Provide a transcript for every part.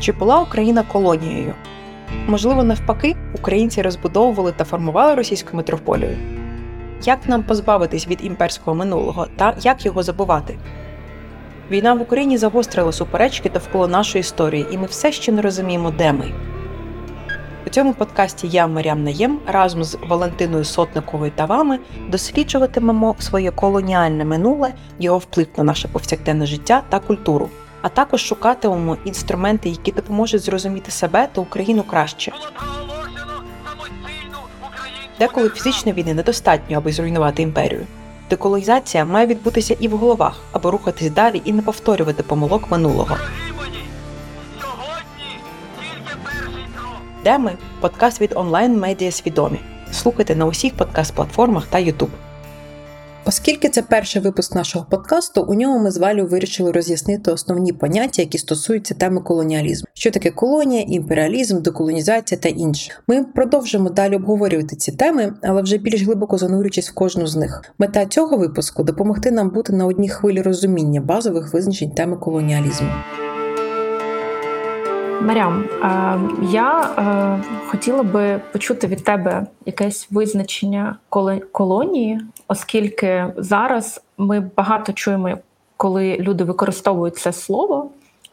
Чи була Україна колонією? Можливо, навпаки, українці розбудовували та формували російську метрополію. Як нам позбавитись від імперського минулого та як його забувати? Війна в Україні загострила суперечки довкола нашої історії, і ми все ще не розуміємо, де ми. У цьому подкасті я, Марям Наєм, разом з Валентиною Сотниковою та вами досліджуватимемо своє колоніальне минуле, його вплив на наше повсякденне життя та культуру, а також шукатимемо інструменти, які допоможуть зрозуміти себе та Україну краще. Деколи фізичної війни недостатньо, аби зруйнувати імперію. Деколонізація має відбутися і в головах, аби рухатись далі і не повторювати помилок минулого. Де ми? Подкаст від онлайн медіа свідомі. Слухайте на усіх подкаст-платформах та Ютуб. Оскільки це перший випуск нашого подкасту, у ньому ми з Валю вирішили роз'яснити основні поняття, які стосуються теми колоніалізму. Що таке колонія, імперіалізм, деколонізація та інше. Ми продовжимо далі обговорювати ці теми, але вже більш глибоко занурюючись в кожну з них. Мета цього випуску допомогти нам бути на одній хвилі розуміння базових визначень теми колоніалізму. Марям, я хотіла би почути від тебе якесь визначення колонії, оскільки зараз ми багато чуємо, коли люди використовують це слово.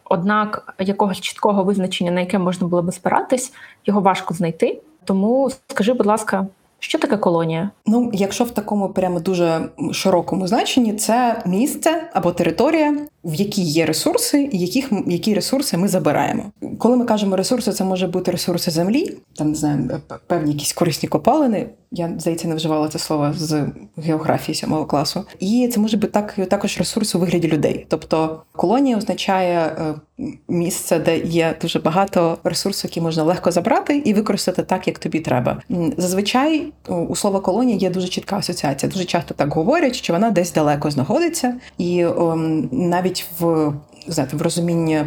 Однак якогось чіткого визначення, на яке можна було би спиратись, його важко знайти. Тому скажи, будь ласка, що таке колонія? Ну, якщо в такому прямо дуже широкому значенні, це місце або територія, в якій є ресурси, і яких які ресурси ми забираємо. Коли ми кажемо ресурси, це може бути ресурси землі, там не знаю, певні якісь корисні копалини. Я здається, не вживала це слово з географії сьомого класу. І це може бути так також ресурс у вигляді людей. Тобто колонія означає е, місце, де є дуже багато ресурсів, які можна легко забрати і використати так, як тобі треба. Зазвичай у слова колонія є дуже чітка асоціація. Дуже часто так говорять, що вона десь далеко знаходиться, і навіть навіть в знаєте, в розумінні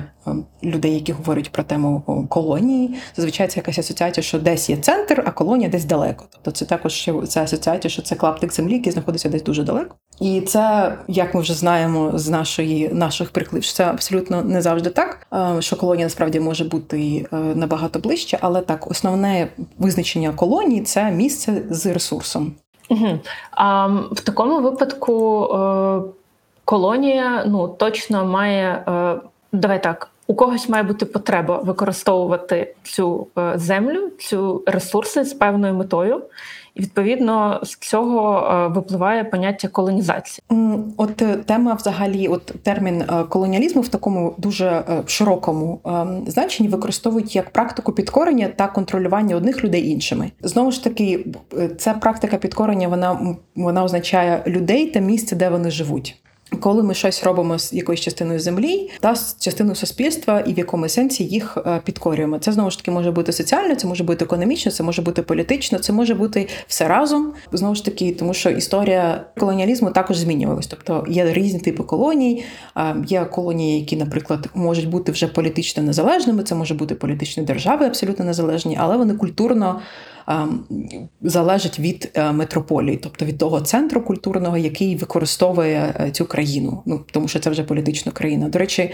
людей, які говорять про тему колонії, зазвичай це якась асоціація, що десь є центр, а колонія десь далеко. Тобто це також це асоціація, що це клаптик землі, який знаходиться десь дуже далеко. І це, як ми вже знаємо з нашої наших прикладів, що це абсолютно не завжди так. Що колонія насправді може бути е, набагато ближче, але так, основне визначення колонії це місце з ресурсом. Угу. А в такому випадку е, колонія ну точно має е, давай так. У когось має бути потреба використовувати цю е, землю, цю ресурси з певною метою, і відповідно з цього е, випливає поняття колонізації. От тема, взагалі, от термін колоніалізму в такому дуже широкому значенні використовують як практику підкорення та контролювання одних людей іншими. Знову ж таки, ця практика підкорення вона, вона означає людей та місце, де вони живуть. Коли ми щось робимо з якоюсь частиною землі та з частиною суспільства, і в якому сенсі їх е, підкорюємо, це знову ж таки може бути соціально, це може бути економічно, це може бути політично, це може бути все разом. Знову ж таки, тому що історія колоніалізму також змінювалась. Тобто є різні типи колоній. Є колонії, які, наприклад, можуть бути вже політично незалежними. Це може бути політичні держави, абсолютно незалежні, але вони культурно. Ем, залежить від е, метрополії, тобто від того центру культурного, який використовує е, цю країну. Ну тому що це вже політична країна. До речі,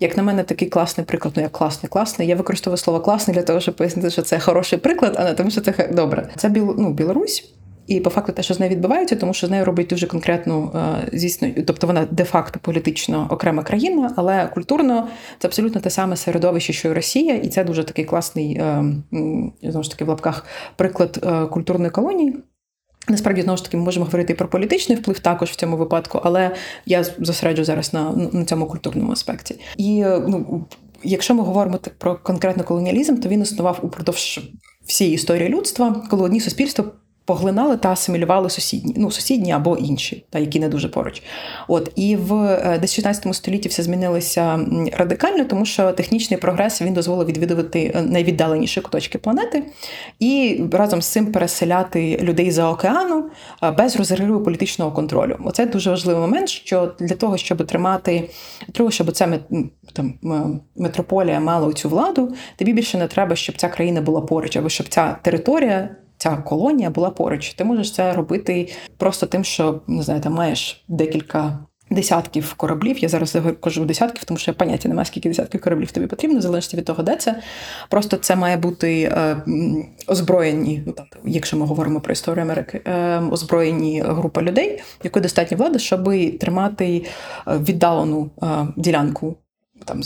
як на мене, такий класний приклад, ну як класний, класний. Я використовую слово класний для того, щоб пояснити, що це хороший приклад, а не тому, що це добре. Це Біл, ну, Білорусь. І по факту те, що з нею відбувається, тому що з нею робить дуже конкретну, е, звісно, тобто вона де-факто політично окрема країна, але культурно це абсолютно те саме середовище, що і Росія, і це дуже такий класний е, знову ж таки в лапках приклад е, культурної колонії. Насправді, знову ж таки, ми можемо говорити і про політичний вплив також в цьому випадку, але я зосереджу зараз на на цьому культурному аспекті. І ну, якщо ми говоримо про конкретно колоніалізм, то він існував упродовж всієї історії людства, коли одні суспільства поглинали та асимілювали сусідні, ну сусідні або інші, та які не дуже поруч. От і в е, десь 16 столітті все змінилося радикально, тому що технічний прогрес він дозволив відвідувати е, найвіддаленіші куточки планети і разом з цим переселяти людей за океану е, без розриву політичного контролю. Оце дуже важливий момент, що для того, щоб тримати для того, щоб це там метрополія мала цю владу, тобі більше не треба, щоб ця країна була поруч, або щоб ця територія ця колонія була поруч. Ти можеш це робити просто тим, що не знаю, ти маєш декілька Десятків кораблів, я зараз кажу десятків, тому що я поняття немає, скільки десятків кораблів тобі потрібно, залежно від того, де це. Просто це має бути е, озброєні, ну там, якщо ми говоримо про історію Америки, е, озброєні група людей, якої достатньо влади, щоб тримати е, віддалену е, ділянку там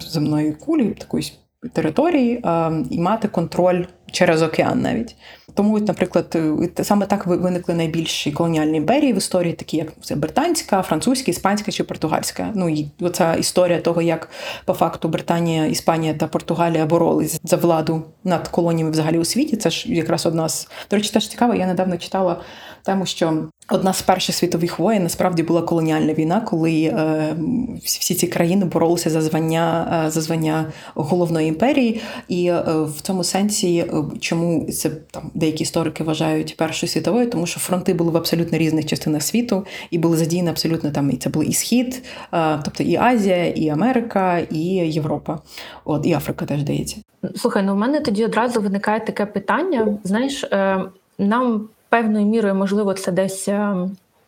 земної кулі, такої території, е, і мати контроль через океан навіть. Тому, наприклад, е, саме так виникли найбільші колоніальні імперії в історії, такі як це британська, французька, іспанська чи португальська. Ну і оця історія того, як по факту Британія, Іспанія та Португалія боролись за владу над колоніями взагалі у світі. Це ж якраз одна з до речі, теж цікаво. Я недавно читала тему, що одна з перших світових воєн насправді була колоніальна війна, коли е, всі ці країни боролися за звання е, за звання головної імперії, і е, в цьому сенсі, е, чому це там деякі історики вважають Першою світовою, тому що фронти були в абсолютно різних частинах світу і були задіяні абсолютно там. І це були і схід, е, тобто і Азія, і Америка, і Європа, от і Африка теж здається. Слухай, ну в мене тоді одразу виникає таке питання. Знаєш, е, нам певною мірою, можливо, це десь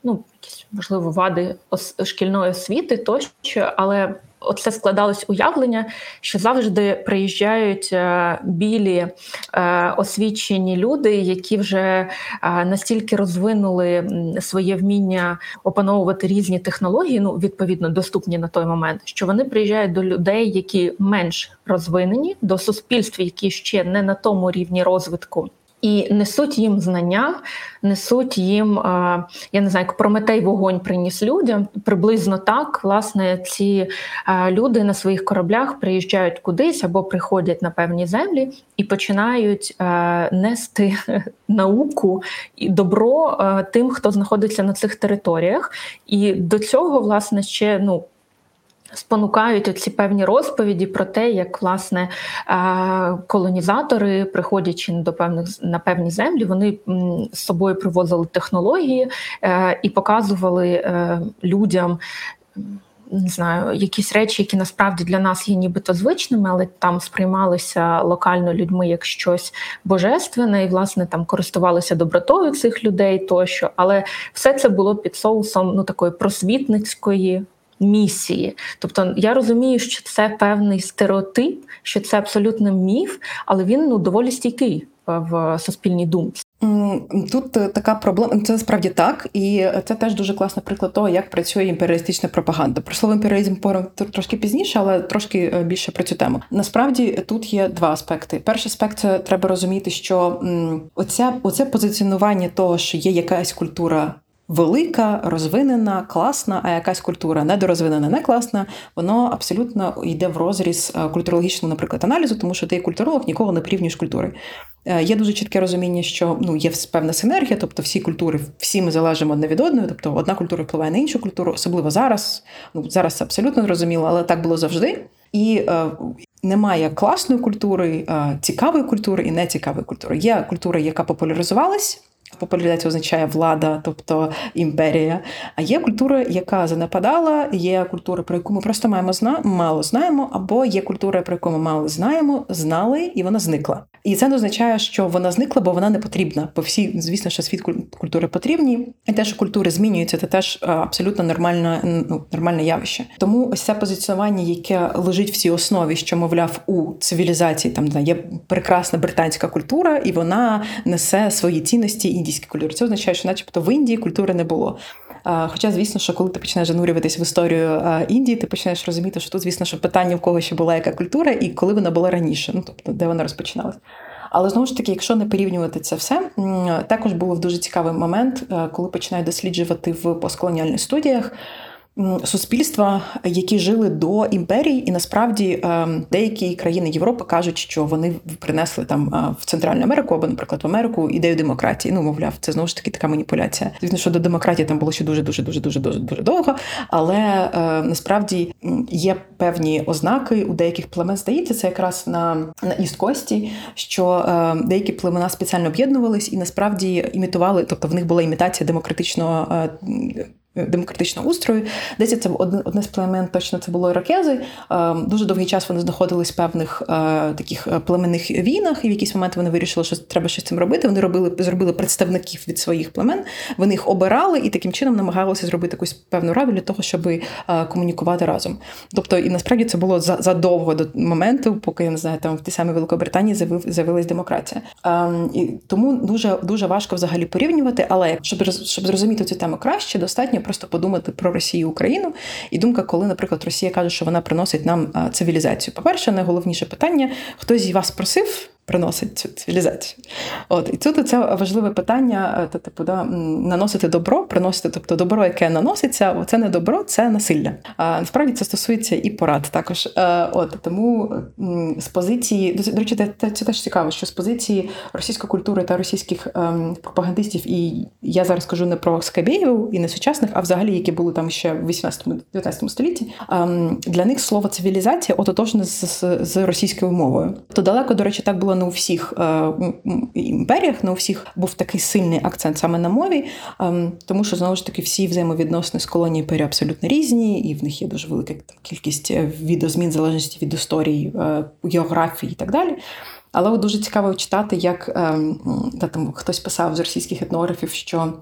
ну, якісь можливо вади шкільної освіти тощо, але оце складалось уявлення, що завжди приїжджають е, білі е, освічені люди, які вже е, настільки розвинули своє вміння опановувати різні технології, ну відповідно доступні на той момент, що вони приїжджають до людей, які менш розвинені, до суспільств, які ще не на тому рівні розвитку. І несуть їм знання, несуть їм, я не знаю, як Прометей вогонь приніс людям. Приблизно так, власне, ці люди на своїх кораблях приїжджають кудись або приходять на певні землі і починають нести науку і добро тим, хто знаходиться на цих територіях. І до цього, власне, ще ну спонукають оці певні розповіді про те, як власне колонізатори, приходячи до певних на певні землі, вони з собою привозили технології е, і показували е, людям. Не знаю, якісь речі, які насправді для нас є нібито звичними, але там сприймалися локально людьми як щось божественне, і власне там користувалися добротою цих людей тощо. Але все це було під соусом ну такої просвітницької місії. Тобто я розумію, що це певний стереотип, що це абсолютно міф, але він ну доволі стійкий в суспільній думці. Тут е, така проблема, це справді так, і це теж дуже класний приклад того, як працює імперіалістична пропаганда. Про слово імперіалізм трошки пізніше, але трошки е, більше про цю тему. Насправді тут є два аспекти. Перший аспект це треба розуміти, що оця, оце позиціонування того, що є якась культура велика, розвинена, класна, а якась культура недорозвинена, не класна, воно абсолютно йде в розріз е, культурологічного, наприклад, аналізу, тому що ти культуролог нікого не порівнюєш культури. Е, є дуже чітке розуміння, що ну є певна синергія, тобто всі культури, всі ми залежимо одне від одної, тобто одна культура впливає на іншу культуру, особливо зараз. Ну зараз це абсолютно зрозуміло, але так було завжди. І е, немає класної культури, е, цікавої культури і нецікавої культури. Є культура, яка популяризувалась. Популяризація означає влада, тобто імперія. А є культура, яка занепадала, є культура, про яку ми просто маємо зна мало знаємо, або є культура, про яку ми мало знаємо, знали, і вона зникла. І це не означає, що вона зникла, бо вона не потрібна. Бо всі, звісно, що світ культури потрібні, і те, що культури змінюються, це теж абсолютно нормальне, ну, нормальне явище. Тому ось це позиціонування, яке лежить в цій основі, що мовляв у цивілізації, там є прекрасна британська культура, і вона несе свої цінності індійській культурі. Це означає, що, начебто, в Індії культури не було. Хоча, звісно, що коли ти починаєш занурюватись в історію Індії, ти починаєш розуміти, що тут, звісно, що питання в кого ще була яка культура, і коли вона була раніше, ну тобто де вона розпочиналася. Але знову ж таки, якщо не порівнювати це все, також був дуже цікавий момент, е, коли починаю досліджувати в постколоніальних студіях суспільства, які жили до імперії, і насправді ем, деякі країни Європи кажуть, що вони принесли там е, в Центральну Америку або, наприклад, в Америку ідею демократії. Ну, мовляв, це знову ж таки така маніпуляція. Звісно, що до демократії там було ще дуже дуже дуже дуже дуже дуже довго, але е, насправді є певні ознаки у деяких племен. Здається, це якраз на на Іст-Кості, що е, деякі племена спеціально об'єднувались і насправді імітували, тобто в них була імітація демократичного демократичного устрою. Десь це одне, з племен, точно це було іракези. Дуже довгий час вони знаходились в певних таких племенних війнах, і в якийсь момент вони вирішили, що треба щось з цим робити. Вони робили зробили представників від своїх племен. Вони їх обирали і таким чином намагалися зробити якусь певну раду для того, щоб комунікувати разом. Тобто, і насправді це було задовго до моменту, поки я не знаю, там в тій самій Великобританії з'явилась демократія. І тому дуже дуже важко взагалі порівнювати. Але щоб щоб зрозуміти цю тему краще, достатньо просто подумати про Росію і Україну. І думка, коли, наприклад, Росія каже, що вона приносить нам цивілізацію. По перше, найголовніше питання: хтось з вас просив приносить цю цивілізацію. От і тут це важливе питання: е, та типу да, наносити добро, приносити, тобто добро, яке наноситься, це не добро, це насилля. А насправді це стосується і порад також. Е, от тому з позиції до речі, це теж цікаво, що з позиції російської культури та російських ем, пропагандистів, і я зараз кажу не про Скабєєву і не сучасних, а взагалі, які були там ще в 18-19 столітті. Ем, для них слово цивілізація ототожне з, з російською мовою. То далеко, до речі, так було не у всіх е, імперіях, не у всіх був такий сильний акцент саме на мові, ем, тому що знову ж таки всі взаємовідносини з колонії імперії абсолютно різні, і в них є дуже велика кількість відозмін, відозмін залежності від історії, е, географії і так далі. Але дуже цікаво читати, як ем, та, там хтось писав з російських етнографів, що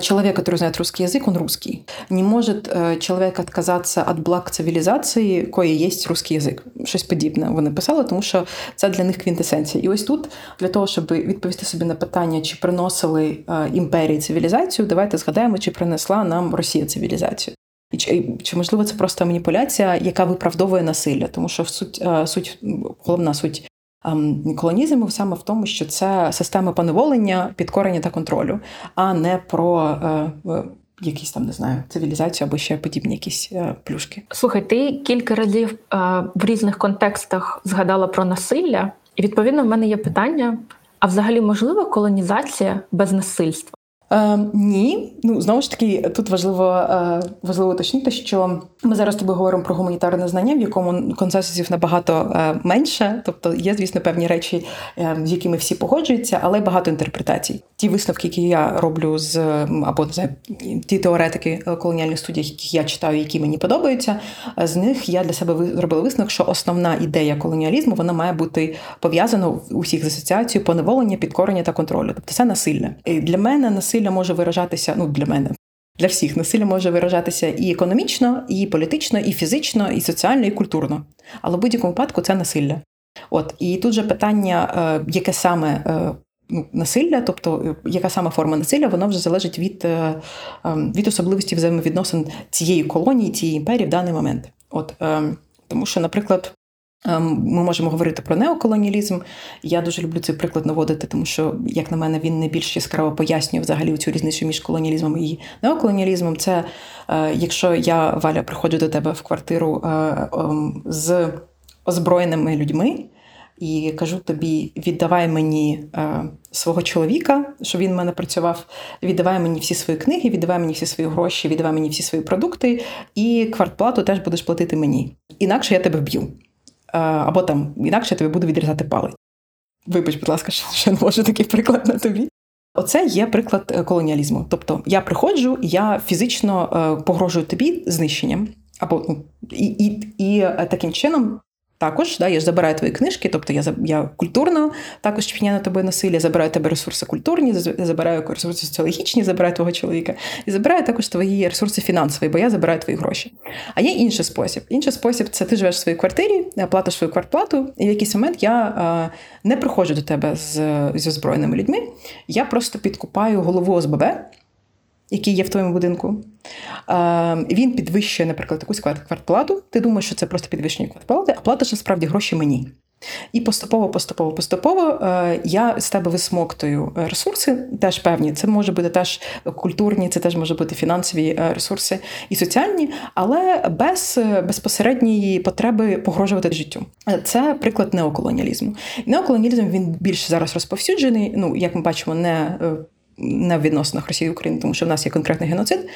Человек, который знает русский язык, он русский. Не может э, человек отказаться від благ цивілізації, кої є русский язик. Щось подібне вони писали, тому що це для них квінтесенція. І ось тут, для того, щоб відповісти собі на питання, чи приносили е, імперії цивілізацію, давайте згадаємо, чи принесла нам Росія цивілізацію. І чи, чи можливо це просто маніпуляція, яка виправдовує насилля, тому що суть е, суть головна суть Ем, колонізму саме в тому, що це система поневолення, підкорення та контролю, а не про е, якісь там не знаю цивілізацію або ще подібні якісь е, плюшки. Слухай, ти кілька разів е, в різних контекстах згадала про насилля, і відповідно в мене є питання: а взагалі можлива колонізація без насильства? Е, Ні, ну знову ж таки, тут важливо е, важливо уточнити, що ми зараз тобі говоримо про гуманітарне знання, в якому консенсусів набагато е, менше. Тобто є, звісно, певні речі, з якими всі погоджуються, але багато інтерпретацій. Ті висновки, які я роблю з або не знаю, ті теоретики колоніальних студій, яких я читаю, які мені подобаються, з них я для себе зробила висновок, що основна ідея колоніалізму вона має бути пов'язана у всіх з асоціацією поневолення, підкорення та контролю. Тобто це насилля. І Для мене насилля насилля може виражатися, ну для мене. Для всіх насилля може виражатися і економічно, і політично, і фізично, і соціально, і культурно. Але в будь-якому випадку це насилля. От і тут же питання, е, яке саме е, ну, насилля, тобто е, яка саме форма насилля, воно вже залежить від від особливості взаємовідносин цієї колонії, цієї імперії в даний момент. От тому, що, наприклад, Ем, ми можемо говорити про неоколоніалізм. Я дуже люблю цей приклад наводити, тому що, як на мене, він найбільш яскраво пояснює взагалі цю різницю між колоніалізмом і неоколоніалізмом. Це е, якщо я, Валя, приходжу до тебе в квартиру е, ем, з озброєними людьми і кажу тобі: віддавай мені е, свого чоловіка, щоб він в мене працював, віддавай мені всі свої книги, віддавай мені всі свої гроші, віддавай мені всі свої продукти, і квартплату теж будеш платити мені. Інакше я тебе вб'ю. Або там інакше тобі буду відрізати палець. Вибач, будь ласка, ще не можу такий приклад на тобі. Оце є приклад е, колоніалізму. Тобто я приходжу, я фізично е, погрожую тобі знищенням, або ну, і, і, і е, таким чином також да, я ж забираю твої книжки, тобто я я культурно також вчиняю на тебе насилля, забираю тебе ресурси культурні, забираю ресурси соціологічні, забираю твого чоловіка, і забираю також твої ресурси фінансові, бо я забираю твої гроші. А є інший спосіб. Інший спосіб це ти живеш в своїй квартирі, платиш свою квартплату, і в якийсь момент я а, не приходжу до тебе з, з озброєними людьми. Я просто підкупаю голову ОСББ який є в твоєму будинку, він підвищує, наприклад, якусь квартплату. Ти думаєш, що це просто підвищення квартплати, а платиш насправді гроші мені. І поступово, поступово, поступово е, я з тебе висмоктую ресурси, теж певні. Це може бути теж культурні, це теж може бути фінансові е, ресурси і соціальні, але без е, безпосередньої потреби погрожувати життю. Це приклад неоколоніалізму. Неоколоніалізм він більш зараз розповсюджений. Ну, як ми бачимо, не не в відносинах Росії і України, тому що в нас є конкретний геноцид.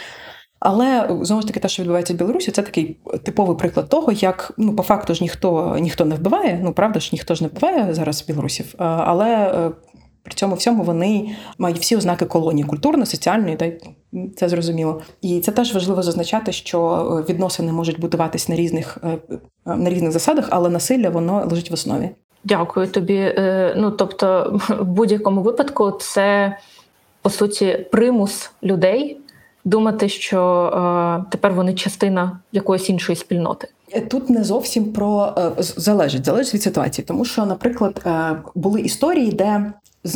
Але знову ж таки, те, що відбувається в Білорусі, це такий типовий приклад того, як ну по факту ж ніхто ніхто не вбиває. Ну правда ж, ніхто ж не вбиває зараз білорусів, але е, при цьому всьому вони мають всі ознаки колонії культурно, соціальної та це зрозуміло. І це теж важливо зазначати, що відносини можуть будуватись на різних на різних засадах, але насилля воно лежить в основі. Дякую тобі. Ну тобто, в будь-якому випадку, це по суті примус людей думати, що е, тепер вони частина якоїсь іншої спільноти. Тут не зовсім про е, залежить, залежить від ситуації, тому що, наприклад, е, були історії, де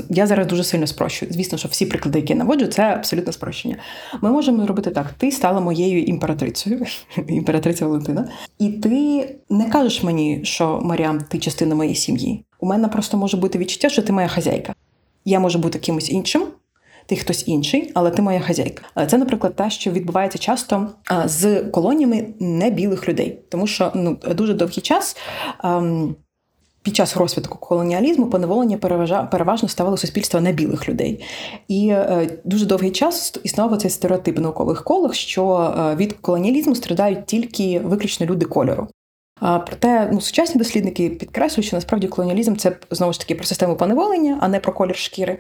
я зараз дуже сильно спрощую. Звісно, що всі приклади, які я наводжу, це абсолютно спрощення. Ми можемо робити так: ти стала моєю імператрицею, імператриця Валентина, і ти не кажеш мені, що Маріам, ти частина моєї сім'ї. У мене просто може бути відчуття, що ти моя хазяйка. Я можу бути кимось іншим, ти хтось інший, але ти моя хазяйка. Це, наприклад, те, що відбувається часто з колоніями небілих людей, тому що ну дуже довгий час. Ем, під час розвитку колоніалізму поневолення переважно ставало суспільство небілих людей, і е, дуже довгий час існував цей стереотип в наукових колах, що е, від колоніалізму страдають тільки виключно люди кольору. Проте ну, сучасні дослідники підкреслюють, що насправді колоніалізм це знову ж таки про систему поневолення, а не про колір шкіри.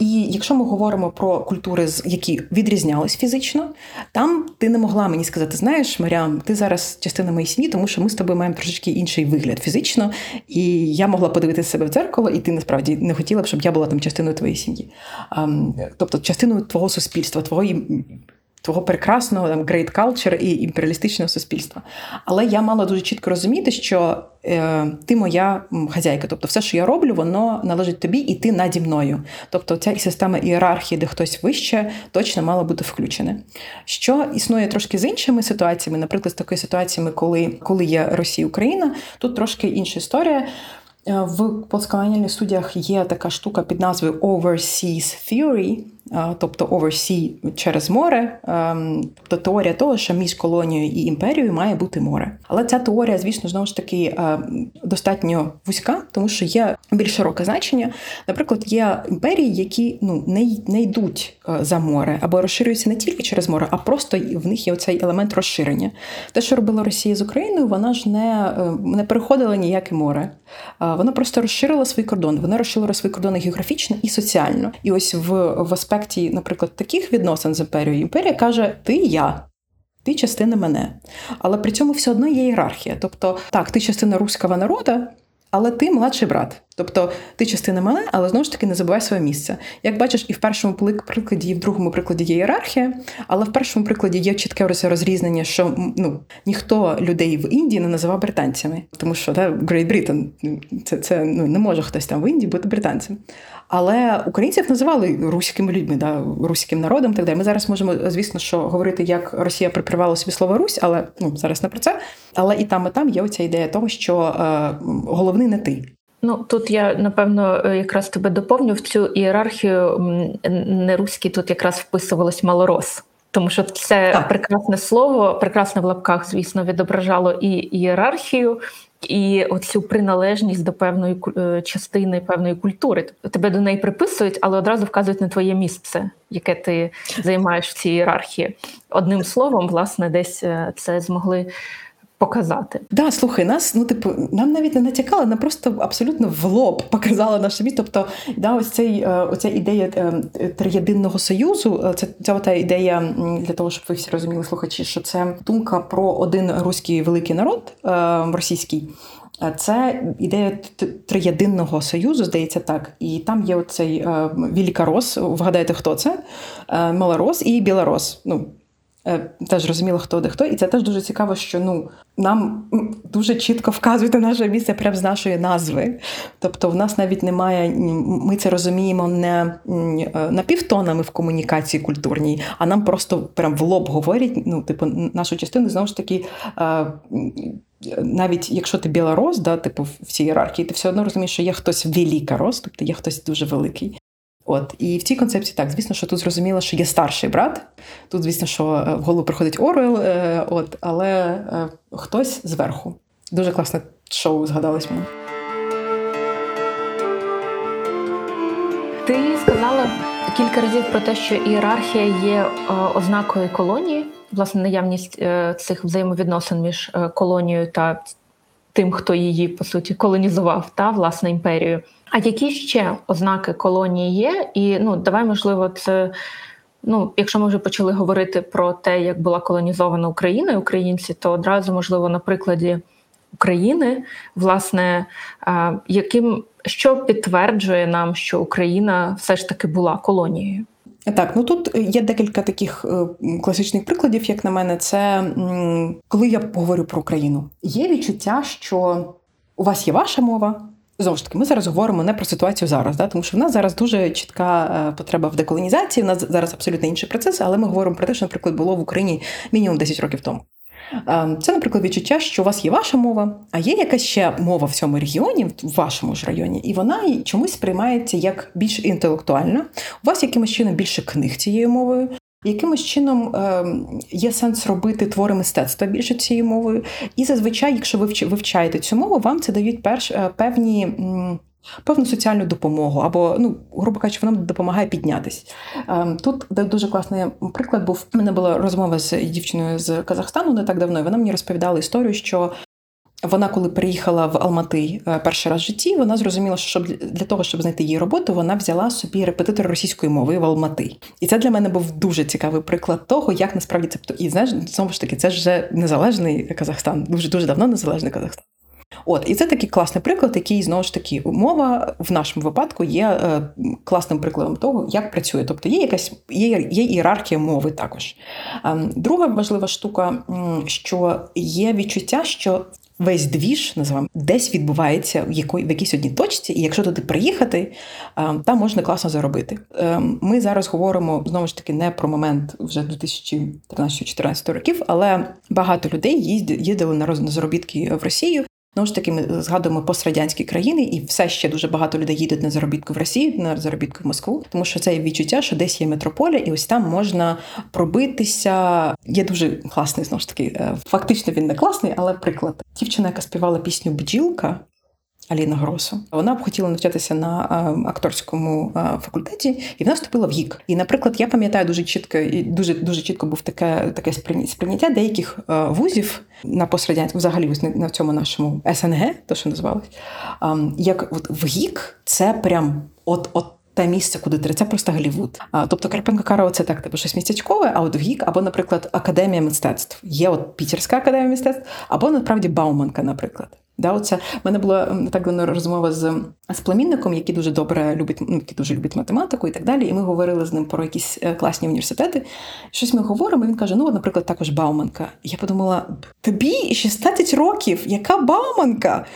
І якщо ми говоримо про культури, які відрізнялись фізично, там ти не могла мені сказати: знаєш, Маріам, ти зараз частина моєї сім'ї, тому що ми з тобою маємо трошечки інший вигляд фізично, і я могла подивитися себе в дзеркало, і ти насправді не хотіла б, щоб я була там частиною твоєї сім'ї, тобто частиною твого суспільства, твоєї твого прекрасного там great culture і імперіалістичного суспільства. Але я мала дуже чітко розуміти, що е, ти моя хазяйка. Тобто, все, що я роблю, воно належить тобі, і ти наді мною. Тобто, ця система ієрархії, де хтось вище, точно мала бути включена. Що існує трошки з іншими ситуаціями, наприклад, з такою ситуаціями, коли, коли є Росія Україна, тут трошки інша історія. Е, в постколоніальних студіях є така штука під назвою Overseas Theory, тобто oversea через море, тобто теорія того, що між колонією і імперією має бути море. Але ця теорія, звісно, знову ж таки достатньо вузька, тому що є більш широке значення. Наприклад, є імперії, які ну не не йдуть за море або розширюються не тільки через море, а просто в них є оцей елемент розширення. Те, що робила Росія з Україною, вона ж не е, не переходила ніяке море. Вона просто розширила свої кордони. Вона розширила свої кордони географічно і соціально. І ось в, в аспекті, наприклад, таких відносин з імперією, імперія каже: Ти я. Ти частина мене. Але при цьому все одно є ієрархія. Тобто, так, ти частина руського народу, але ти младший брат. Тобто ти частина мене, але знову ж таки не забувай своє місце. Як бачиш, і в першому прикладі, і в другому прикладі є ієрархія, але в першому прикладі є чітке розрізнення, що ну ніхто людей в Індії не називав британцями, тому що да, Great Britain – це це ну не може хтось там в Індії бути британцем. Але українців називали руськими людьми, да, руським народом. Так далі. Ми зараз можемо, звісно, що говорити, як Росія прикривала собі слово Русь, але ну зараз не про це. Але і там, і там є оця ідея того, що е, головний не ти. Ну тут я напевно е, якраз тебе доповню в цю ієрархію не руський тут якраз вписувалось малорос. Тому що це так. прекрасне слово, прекрасне в лапках, звісно, відображало і ієрархію, і оцю приналежність до певної е, частини певної культури. Тобто тебе до неї приписують, але одразу вказують на твоє місце, яке ти займаєш в цій ієрархії. Одним словом, власне, десь е, це змогли показати. Да, слухай, нас, ну типу, нам навіть не натякали, нам просто абсолютно в лоб показали наше місто. Тобто, да, ось цей е, оця ідея е, триєдинного союзу. Е, це ця ота ідея для того, щоб ви всі розуміли, слухачі, що це думка про один руський великий народ російський. Це ідея триєдинного союзу, здається так. І там є оцей Вілікарос, вгадаєте, хто це? Малорос і Білорос. Ну, теж розуміло, хто де хто, і це теж дуже цікаво, що ну нам дуже чітко вказують на наше місце прямо з нашої назви. Тобто, в нас навіть немає, ми це розуміємо не е, напівтонами в комунікації культурній, а нам просто прям в лоб говорять. Ну, типу, нашу частину знову ж таки. Е, навіть якщо ти білорос, да, типу в цій ієрархії, ти все одно розумієш, що є хтось великорос, тобто є хтось дуже великий. От і в цій концепції так, звісно, що тут зрозуміло, що є старший брат. Тут, звісно, що е, в голову приходить Оруел, е, от, але е, хтось зверху. Дуже класне шоу згадалось мені. Ти сказала кілька разів про те, що ієрархія є ознакою колонії, власне, наявність цих взаємовідносин між колонією та тим, хто її по суті колонізував, та власне імперію. А які ще ознаки колонії є? І ну давай, можливо, це Ну, якщо ми вже почали говорити про те, як була колонізована Україна і українці, то одразу можливо на прикладі України, власне, яким що підтверджує нам, що Україна все ж таки була колонією. Так, ну тут є декілька таких е, класичних прикладів, як на мене, це коли я говорю про Україну. Є відчуття, що у вас є ваша мова. Знову ж таки, ми зараз говоримо не про ситуацію зараз, да, тому що в нас зараз дуже чітка е, потреба в деколонізації. У нас зараз абсолютно інші процеси, але ми говоримо про те, що, наприклад, було в Україні мінімум 10 років тому. Ем, це, наприклад, відчуття, що у вас є ваша мова, а є якась ще мова в цьому регіоні, в вашому ж районі, і вона чомусь сприймається як більш інтелектуальна. У вас якимось чином більше книг цією мовою. Якимось чином е, є сенс робити твори мистецтва більше цією мовою. І зазвичай, якщо ви вивчаєте цю мову, вам це дають перш е, певні певну соціальну допомогу, або, ну, грубо кажучи, вона допомагає піднятись. Ем, тут дуже класний приклад був. У мене була розмова з дівчиною з Казахстану не так давно, і вона мені розповідала історію, що. Вона, коли приїхала в Алмати е, перший раз в житті, вона зрозуміла, що для того, щоб знайти її роботу, вона взяла собі репетитора російської мови в Алмати. І це для мене був дуже цікавий приклад того, як насправді це і знаєш, знову ж таки, це ж вже незалежний Казахстан, дуже дуже давно незалежний Казахстан. От, і це такий класний приклад, який знову ж таки мова в нашому випадку є е, класним прикладом того, як працює. Тобто є якась є, є ієрархія мови також. Е, друга важлива штука, що є відчуття, що. Весь двіж називаємо десь відбувається в якої в якійсь одній точці, і якщо туди приїхати, е, там можна класно заробити. Е, ми зараз говоримо знову ж таки не про момент вже 2013-2014 років, але багато людей їздили на заробітки в Росію. Знову ж таки, ми згадуємо пострадянські країни, і все ще дуже багато людей їдуть на заробітку в Росію, на заробітку в Москву, тому що це відчуття, що десь є метрополія, і ось там можна пробитися. Є дуже класний знову ж таки. Е, фактично він не класний, але приклад. Дівчина, яка співала пісню Бджілка. Аліна Гросу. Вона б хотіла навчатися на акторському факультеті, і вона вступила в ГІК. І, наприклад, я пам'ятаю дуже чітко і дуже дуже чітко був таке таке сприйняття деяких вузів на пострадянську, взагалі на цьому нашому СНГ, то що називалось, як от в ГІК це прям от от. Те місце, куди ти це просто Голлівуд. А, Тобто Карпенко Карова це так, типу щось містечкове, а от в ГІК, або, наприклад, Академія мистецтв. Є от Пітерська академія мистецтв, або насправді Бауманка, наприклад. Да, оце в мене була так давно розмова з з племінником, який дуже добре любить, ну, який дуже любить математику і так далі. І ми говорили з ним про якісь е, класні університети. Щось ми говоримо. і Він каже: Ну, от, наприклад, також Бауманка. Я подумала: тобі 16 років, яка Бауманка?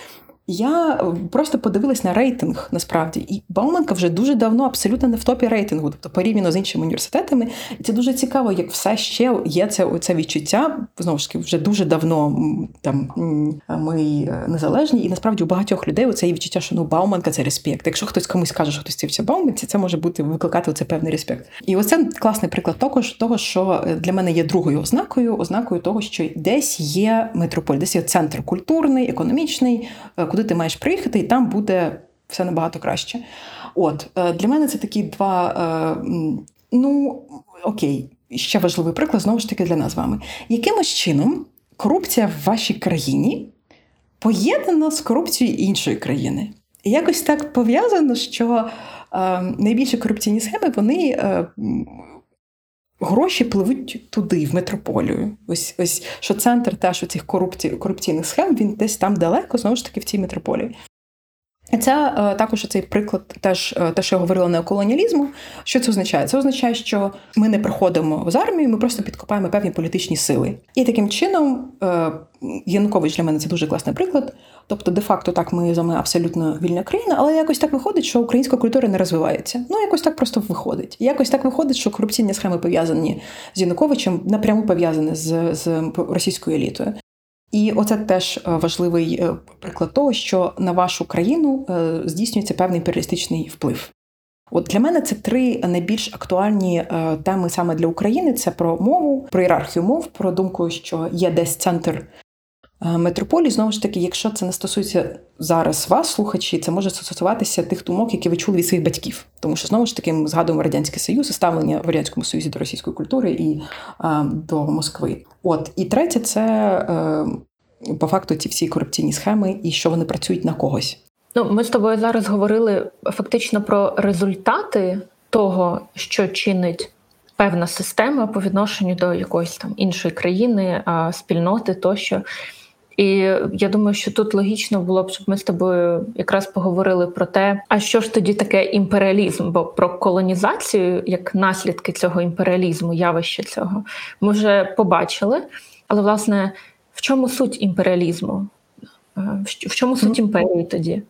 Я е, просто подивилась на рейтинг насправді, і Бауманка вже дуже давно абсолютно не в топі рейтингу, тобто порівняно з іншими університетами. І це дуже цікаво, як все ще є це це відчуття. Знову ж таки, вже дуже давно там ми е, незалежні, і насправді у багатьох людей це відчуття, що ну Бауманка це респект. Якщо хтось комусь каже, що хтось вчився Бауманці, це може бути викликати оце певний респект. І оце класний приклад того, того, що е, для мене є другою ознакою, ознакою того, що десь є метрополь, десь є центр культурний, економічний куди ти маєш приїхати, і там буде все набагато краще. От е, для мене це такі два. Е, ну окей, ще важливий приклад знову ж таки для нас з вами. Якимось чином корупція в вашій країні поєднана з корупцією іншої країни. І якось так пов'язано, що е, найбільші корупційні схеми вони. Е, Гроші пливуть туди, в метрополію. Ось ось що центр теж у цих корупці, корупційних схем він десь там далеко, знову ж таки, в цій метрополії. Це е, також цей приклад, теж е, те, що я говорила неоколоніалізму. Що це означає? Це означає, що ми не приходимо з армію, ми просто підкопаємо певні політичні сили. І таким чином е, Янукович для мене це дуже класний приклад. Тобто, де-факто, так ми з вами абсолютно вільна країна, але якось так виходить, що українська культура не розвивається. Ну, якось так просто виходить. Якось так виходить, що корупційні схеми пов'язані з Януковичем, напряму пов'язані з, з російською елітою. І оце теж е, важливий е, приклад того, що на вашу країну е, здійснюється певний імперіалістичний вплив. От для мене це три найбільш актуальні теми саме для України: це про мову, про ієрархію мов, про думку, що є десь центр Е, знову ж таки, якщо це не стосується зараз вас, слухачі, це може стосуватися тих думок, які ви чули від своїх батьків. Тому що знову ж таки ми згадуємо Радянський Союз, ставлення в Радянському Союзі до російської культури і а, е, до Москви. От і третє, це е, по факту ці всі корупційні схеми і що вони працюють на когось. Ну, ми з тобою зараз говорили фактично про результати того, що чинить певна система по відношенню до якоїсь там іншої країни, спільноти тощо. І я думаю, що тут логічно було б, щоб ми з тобою якраз поговорили про те, а що ж тоді таке імперіалізм? Бо про колонізацію, як наслідки цього імперіалізму, явище цього, ми вже побачили. Але власне, в чому суть імперіалізму? Е, в чому суть імперії тоді?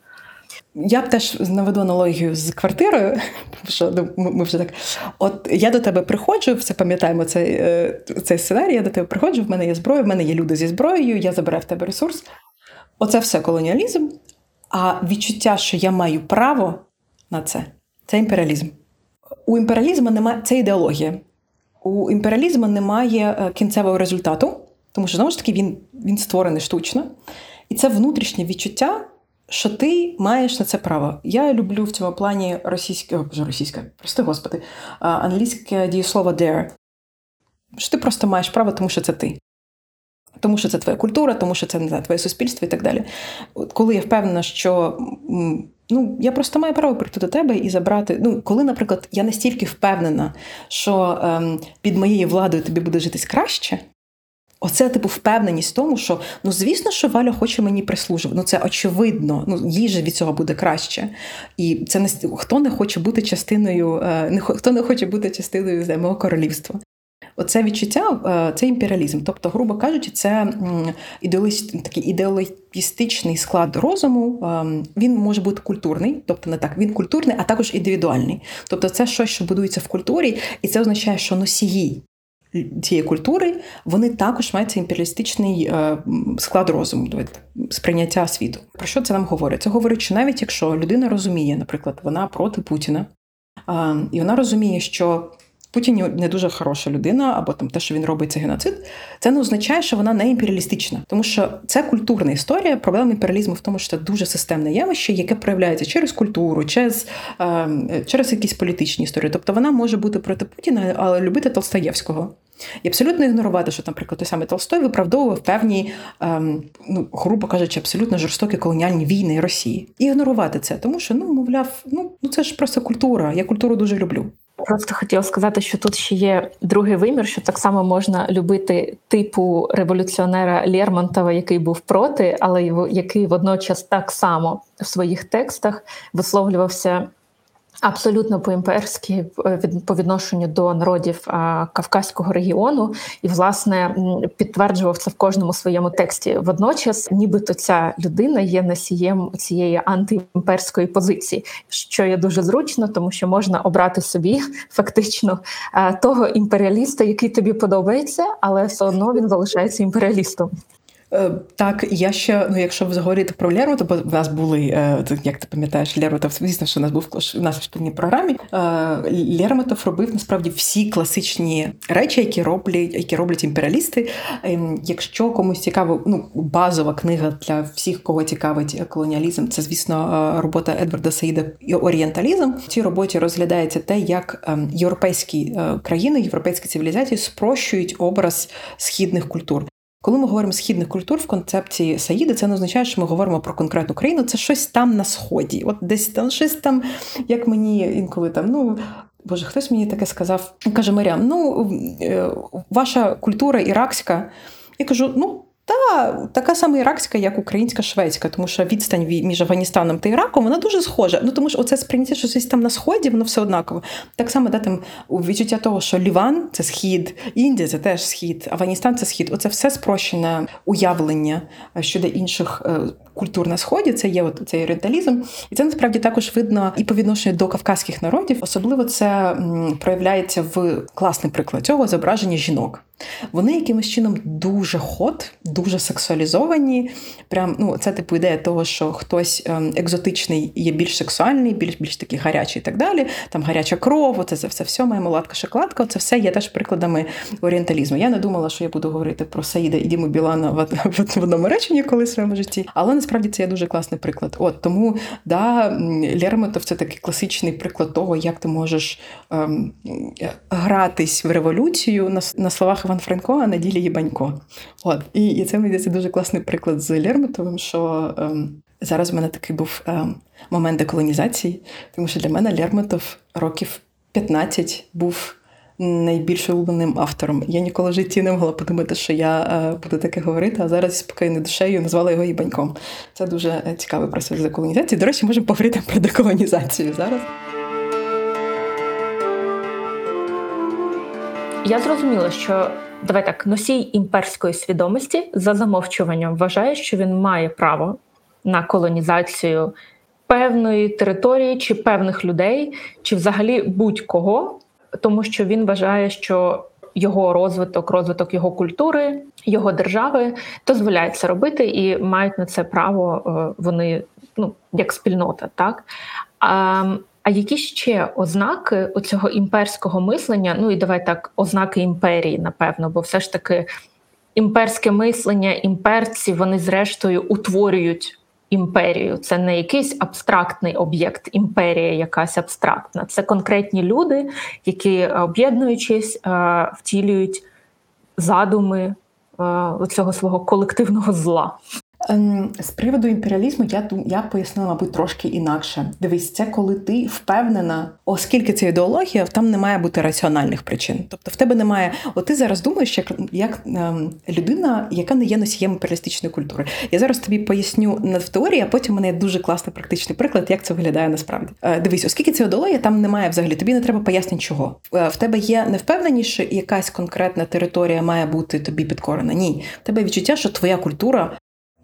Я б теж наведу аналогію з квартирою, що ну, ми вже так. От я до тебе приходжу, все пам'ятаємо цей е, цей сценарій. Я до тебе приходжу, в мене є зброя, в мене є люди зі зброєю, я забираю в тебе ресурс. Оце все колоніалізм. А відчуття, що я маю право на це, це імперіалізм. У імперіалізму немає це ідеологія. У імперіалізму немає е, кінцевого результату, тому що знову ж таки він, він створений штучно. І це внутрішнє відчуття що ти маєш на це право. Я люблю в цьому плані російське, о, російське, прости господи, англійське дієслово dare. Що ти просто маєш право, тому що це ти. Тому що це твоя культура, тому що це не знаю, твоє суспільство і так далі. От Коли я впевнена, що ну, я просто маю право прийти до тебе і забрати. Ну, коли, наприклад, я настільки впевнена, що ем, під моєю владою тобі буде житись краще, Оце типу впевненість в тому, що ну звісно, що Валя хоче мені прислужувати. Ну це очевидно. Ну їй від цього буде краще. І це не хто не хоче бути частиною, е, не хто не хоче бути частиною мого королівства. Оце відчуття е, це імперіалізм. Тобто, грубо кажучи, це такий ідеологістичний склад розуму. Ем, він може бути культурний, тобто не так, він культурний, а також індивідуальний. Тобто, це щось, що будується в культурі, і це означає, що носії цієї культури, вони також мають імперіалістичний е, склад розуму, сприйняття світу. Про що це нам говорить? Це говорить, що навіть якщо людина розуміє, наприклад, вона проти Путіна, і вона розуміє, що Путін не дуже хороша людина, або там те, що він робить це геноцид, це не означає, що вона не імперіалістична, тому що це культурна історія. Проблема імперіалізму в тому, що це дуже системне явище, яке проявляється через культуру, через е, через якісь політичні історії. Тобто вона може бути проти Путіна, але любити Толстоєвського. І абсолютно ігнорувати, що, наприклад, той самий Толстой виправдовував певні, ем, ну, грубо кажучи, абсолютно жорстокі колоніальні війни Росії. І ігнорувати це, тому що, ну, мовляв, ну, ну це ж просто культура. Я культуру дуже люблю. Просто хотіла сказати, що тут ще є другий вимір, що так само можна любити типу революціонера Лермонтова, який був проти, але який водночас так само в своїх текстах висловлювався Абсолютно по-імперськи по відношенню до народів Кавказького регіону, і власне підтверджував це в кожному своєму тексті. Водночас, нібито ця людина є носієм цієї антиімперської позиції, що є дуже зручно, тому що можна обрати собі фактично того імперіаліста, який тобі подобається, але все одно він залишається імперіалістом. Е, так, я ще, ну якщо заговорити про Леру, то в нас були, е, як ти пам'ятаєш, Лермотов, звісно, що у нас був в нашій шкільній програмі. Е, Лермотов робив насправді всі класичні речі, які роблять які роблять імперіалісти. Якщо комусь цікаво, ну базова книга для всіх, кого цікавить колоніалізм, це звісно робота Едварда Саїда Орієнталізм. В цій роботі розглядається те, як європейські країни, європейські цивілізації спрощують образ східних культур. Коли ми говоримо східних культур в концепції Саїди, це не означає, що ми говоримо про конкретну країну. Це щось там на сході. От десь там щось там, як мені інколи там, ну. Боже, хтось мені таке сказав, каже Маріам, ну е, ваша культура іракська. Я кажу: ну та така сама іракська, як українська шведська, тому що відстань між Афганістаном та Іраком вона дуже схожа. Ну тому що оце сприйняття що щось там на сході, воно все однаково. Так само да, там відчуття того, що Ліван це схід, Індія це теж схід, Афганістан це схід. Оце все спрощене уявлення щодо інших е, культур на сході. Це є от цей орієнталізм, і це насправді також видно і по відношенню до кавказьких народів. Особливо це проявляється в класний приклад цього зображення жінок. Вони якимось чином дуже хот, дуже сексуалізовані. Прям ну це типу ідея того, що хтось ем, екзотичний є більш сексуальний, більш більш такий гарячий і так далі. Там гаряча кров, це це все все моя мулатка, шоколадка. Це все є теж прикладами орієнталізму. Я не думала, що я буду говорити про Саїда і Діму Білана в, в, одному реченні колись в своєму житті, але насправді це є дуже класний приклад. От тому да, Лермонтов це такий класичний приклад того, як ти можеш ем, гратись в революцію на, на словах. Іван Франко, а на ділі Єбанько. От. І і це мені дуже класний приклад з Лермонтовим, що ем, зараз в мене такий був ем, момент деколонізації, тому що для мене Лермонтов років 15 був найбільш улюбленим автором. Я ніколи в житті не могла подумати, що я е, буду таке говорити, а зараз спокійною душею назвала його Ібаньком. Це дуже е, цікавий процес деколонізації. До речі, можемо поговорити про деколонізацію зараз. Я зрозуміла, що давай так носій імперської свідомості за замовчуванням вважає, що він має право на колонізацію певної території чи певних людей, чи взагалі будь-кого, тому що він вважає, що його розвиток, розвиток його культури, його держави дозволяє це робити і мають на це право е, вони ну як спільнота, так. А, а які ще ознаки цього імперського мислення? Ну і давай так, ознаки імперії, напевно, бо все ж таки імперське мислення, імперці вони зрештою утворюють імперію. Це не якийсь абстрактний об'єкт, імперія, якась абстрактна. Це конкретні люди, які об'єднуючись, е, втілюють задуми е, цього свого колективного зла. Ем, з приводу імперіалізму я я пояснила, мабуть, трошки інакше. Дивись, це коли ти впевнена, оскільки це ідеологія, там не має бути раціональних причин. Тобто в тебе немає. От ти зараз думаєш, як як ем, людина, яка не є носієм імперіалістичної культури. Я зараз тобі поясню на теорії, а потім мене є дуже класний практичний приклад, як це виглядає насправді. Е, дивись, оскільки це ідеологія, там немає взагалі. Тобі не треба пояснень, чого е, в тебе є невпевненість, що якась конкретна територія має бути тобі підкорена. Ні, в тебе відчуття, що твоя культура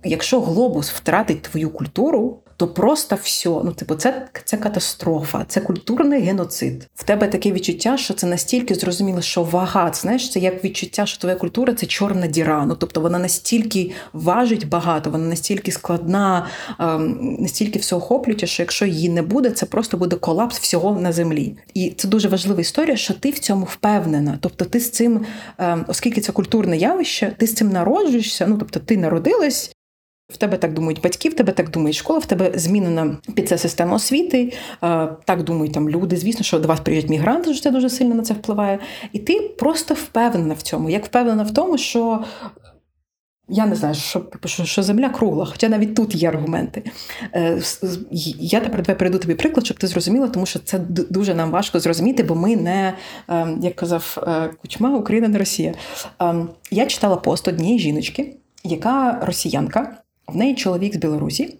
якщо глобус втратить твою культуру, то просто все. Ну, типу, це це катастрофа, це культурний геноцид. В тебе таке відчуття, що це настільки зрозуміло, що вага, це, знаєш, це як відчуття, що твоя культура це чорна діра. Ну, тобто вона настільки важить багато, вона настільки складна, ем, настільки всеохоплююча, що якщо її не буде, це просто буде колапс всього на землі. І це дуже важлива історія, що ти в цьому впевнена. Тобто, ти з цим, ем, оскільки це культурне явище, ти з цим народжуєшся. Ну тобто, ти народилась. В тебе так думають батьки, в тебе так думає школа, в тебе змінена під це система освіти. Так думають там люди. Звісно, що до вас приїжджають мігранти, що це дуже сильно на це впливає. І ти просто впевнена в цьому. Як впевнена в тому, що. Я не знаю, що що, що земля кругла, хоча навіть тут є аргументи. Е, я тепер перейду тобі приклад, щоб ти зрозуміла, тому що це дуже нам важко зрозуміти, бо ми не, ем, як казав е, Кучма, Україна не Росія. Ем, я читала пост однієї жіночки, яка росіянка. В неї чоловік з Білорусі.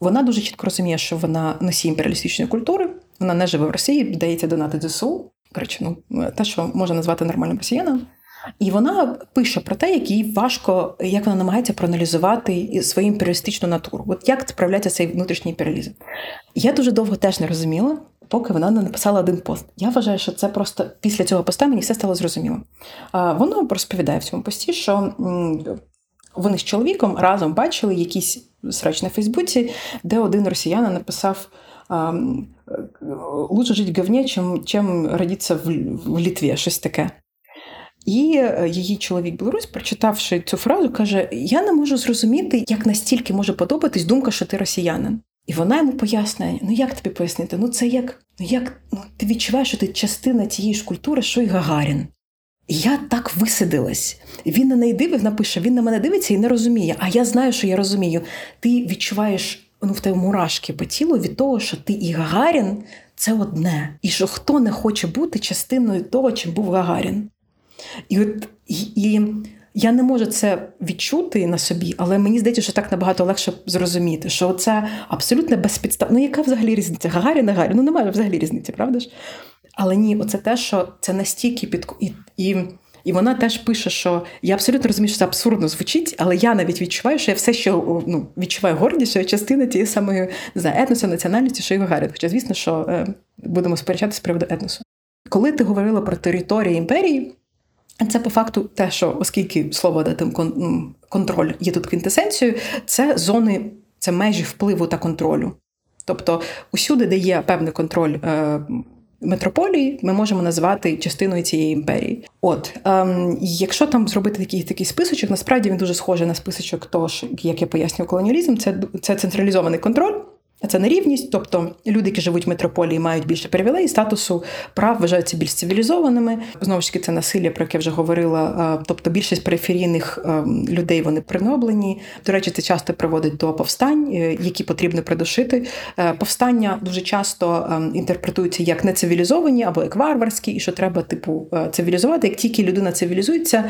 Вона дуже чітко розуміє, що вона носій імперіалістичної культури, вона не живе в Росії, дається донати ЗСУ. Коротше, ну те, що можна назвати нормальним росіяном. І вона пише про те, як їй важко, як вона намагається проаналізувати свою імперіалістичну натуру. От як справляється цей внутрішній імперіалізм. Я дуже довго теж не розуміла, поки вона не написала один пост. Я вважаю, що це просто після цього поста мені все стало зрозуміло. Воно розповідає в цьому пості, що вони з чоловіком разом бачили якийсь срач на Фейсбуці, де один росіянин написав. Лучше жити говні, чим, чим родитися в, в Літві, щось таке. І е, її чоловік Білорусь, прочитавши цю фразу, каже: Я не можу зрозуміти, як настільки може подобатись думка, що ти росіянин. І вона йому пояснює: ну як тобі пояснити? Ну це як ну як ну, ти відчуваєш, що ти частина тієї ж культури, що й Гагарін. Я так висидилась. Він на неї дивив, напише, він на мене дивиться і не розуміє. А я знаю, що я розумію. Ти відчуваєш ну, в тебе мурашки по тілу від того, що ти і Гагарін це одне. І що хто не хоче бути частиною того, чим був Гагарін. І от і, і я не можу це відчути на собі, але мені здається, що так набагато легше зрозуміти, що це абсолютно безпідставно. Ну, яка взагалі різниця? Гагарін, Гагарін? Ну немає взагалі різниці, правда ж? Але ні, оце те, що це настільки під і, і, і вона теж пише, що я абсолютно розумію, що це абсурдно звучить, але я навіть відчуваю, що я все ще ну, відчуваю гордість, що я частина тієї самої не знаю, етносу, національності, що й Гагарін. Хоча, звісно, що е, будемо сперечатися з приводу етносу. Коли ти говорила про територію імперії, це по факту те, що оскільки слово дати контроль є тут квінтесенцією, це зони, це межі впливу та контролю. Тобто усюди, де є певний контроль е, метрополії ми можемо назвати частиною цієї імперії. От ем, якщо там зробити такий такий списочок, насправді він дуже схожий на списочок того, як я пояснюю, колоніалізм, це це централізований контроль. Це нерівність, тобто люди, які живуть в метрополії, мають більше привілеїв, статусу прав вважаються більш цивілізованими. Знову ж таки, це насилля, про яке вже говорила. Тобто більшість периферійних людей вони приноблені. До речі, це часто приводить до повстань, е, які потрібно придушити. Е, повстання дуже часто інтерпретуються як нецивілізовані або як варварські, і що треба, типу, е, цивілізувати. Як тільки людина цивілізується,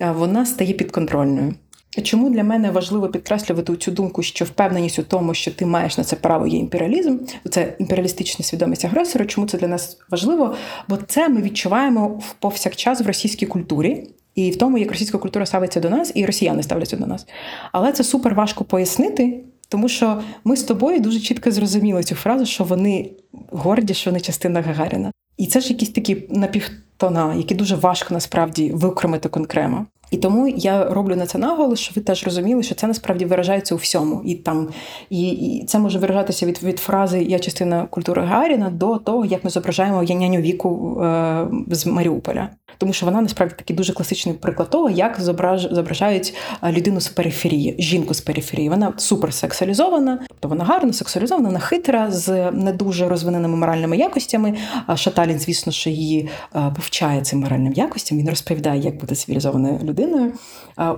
вона стає підконтрольною. Чому для мене важливо підкреслювати цю думку, що впевненість у тому, що ти маєш на це право, є імперіалізм, це імперіалістична свідомість агресора. Чому це для нас важливо? Бо це ми відчуваємо в повсякчас в російській культурі. І в тому, як російська культура ставиться до нас, і росіяни ставляться до нас. Але це супер важко пояснити, тому що ми з тобою дуже чітко зрозуміли цю фразу, що вони горді, що вони частина Гагаріна. І це ж якісь такі напівтона, які дуже важко насправді викремити конкремо. І тому я роблю на це наголос, що ви теж розуміли, що це насправді виражається у всьому. І там і, і це може виражатися від від фрази Я частина культури Гаріна до того, як ми зображаємо я няню віку е, з Маріуполя. Тому що вона насправді такий дуже класичний приклад того, як зображ, зображають е, людину з периферії, жінку з периферії. Вона суперсексуалізована, тобто вона гарна, сексуалізована, вона хитра з не дуже розвиненими моральними якостями. Шаталін, звісно, що її е, повчає цим моральним якостям. Він розповідає, як бути цивілізованою людиною.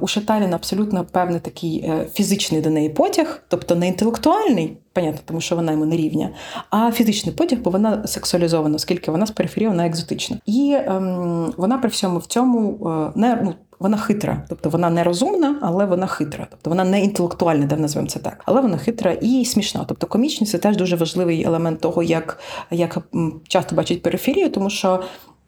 У Шаталіна абсолютно певний такий е, фізичний до неї потяг, тобто не інтелектуальний понятно, тому що вона йому не рівня, а фізичний потяг, бо вона сексуалізована, оскільки вона з периферії, вона екзотична. І ем, вона при всьому в цьому е, не ну. Вона хитра, тобто вона не розумна, але вона хитра. Тобто вона не інтелектуальна, де називаємо це так, але вона хитра і смішна. Тобто комічність це теж дуже важливий елемент того, як як часто бачать периферію, тому що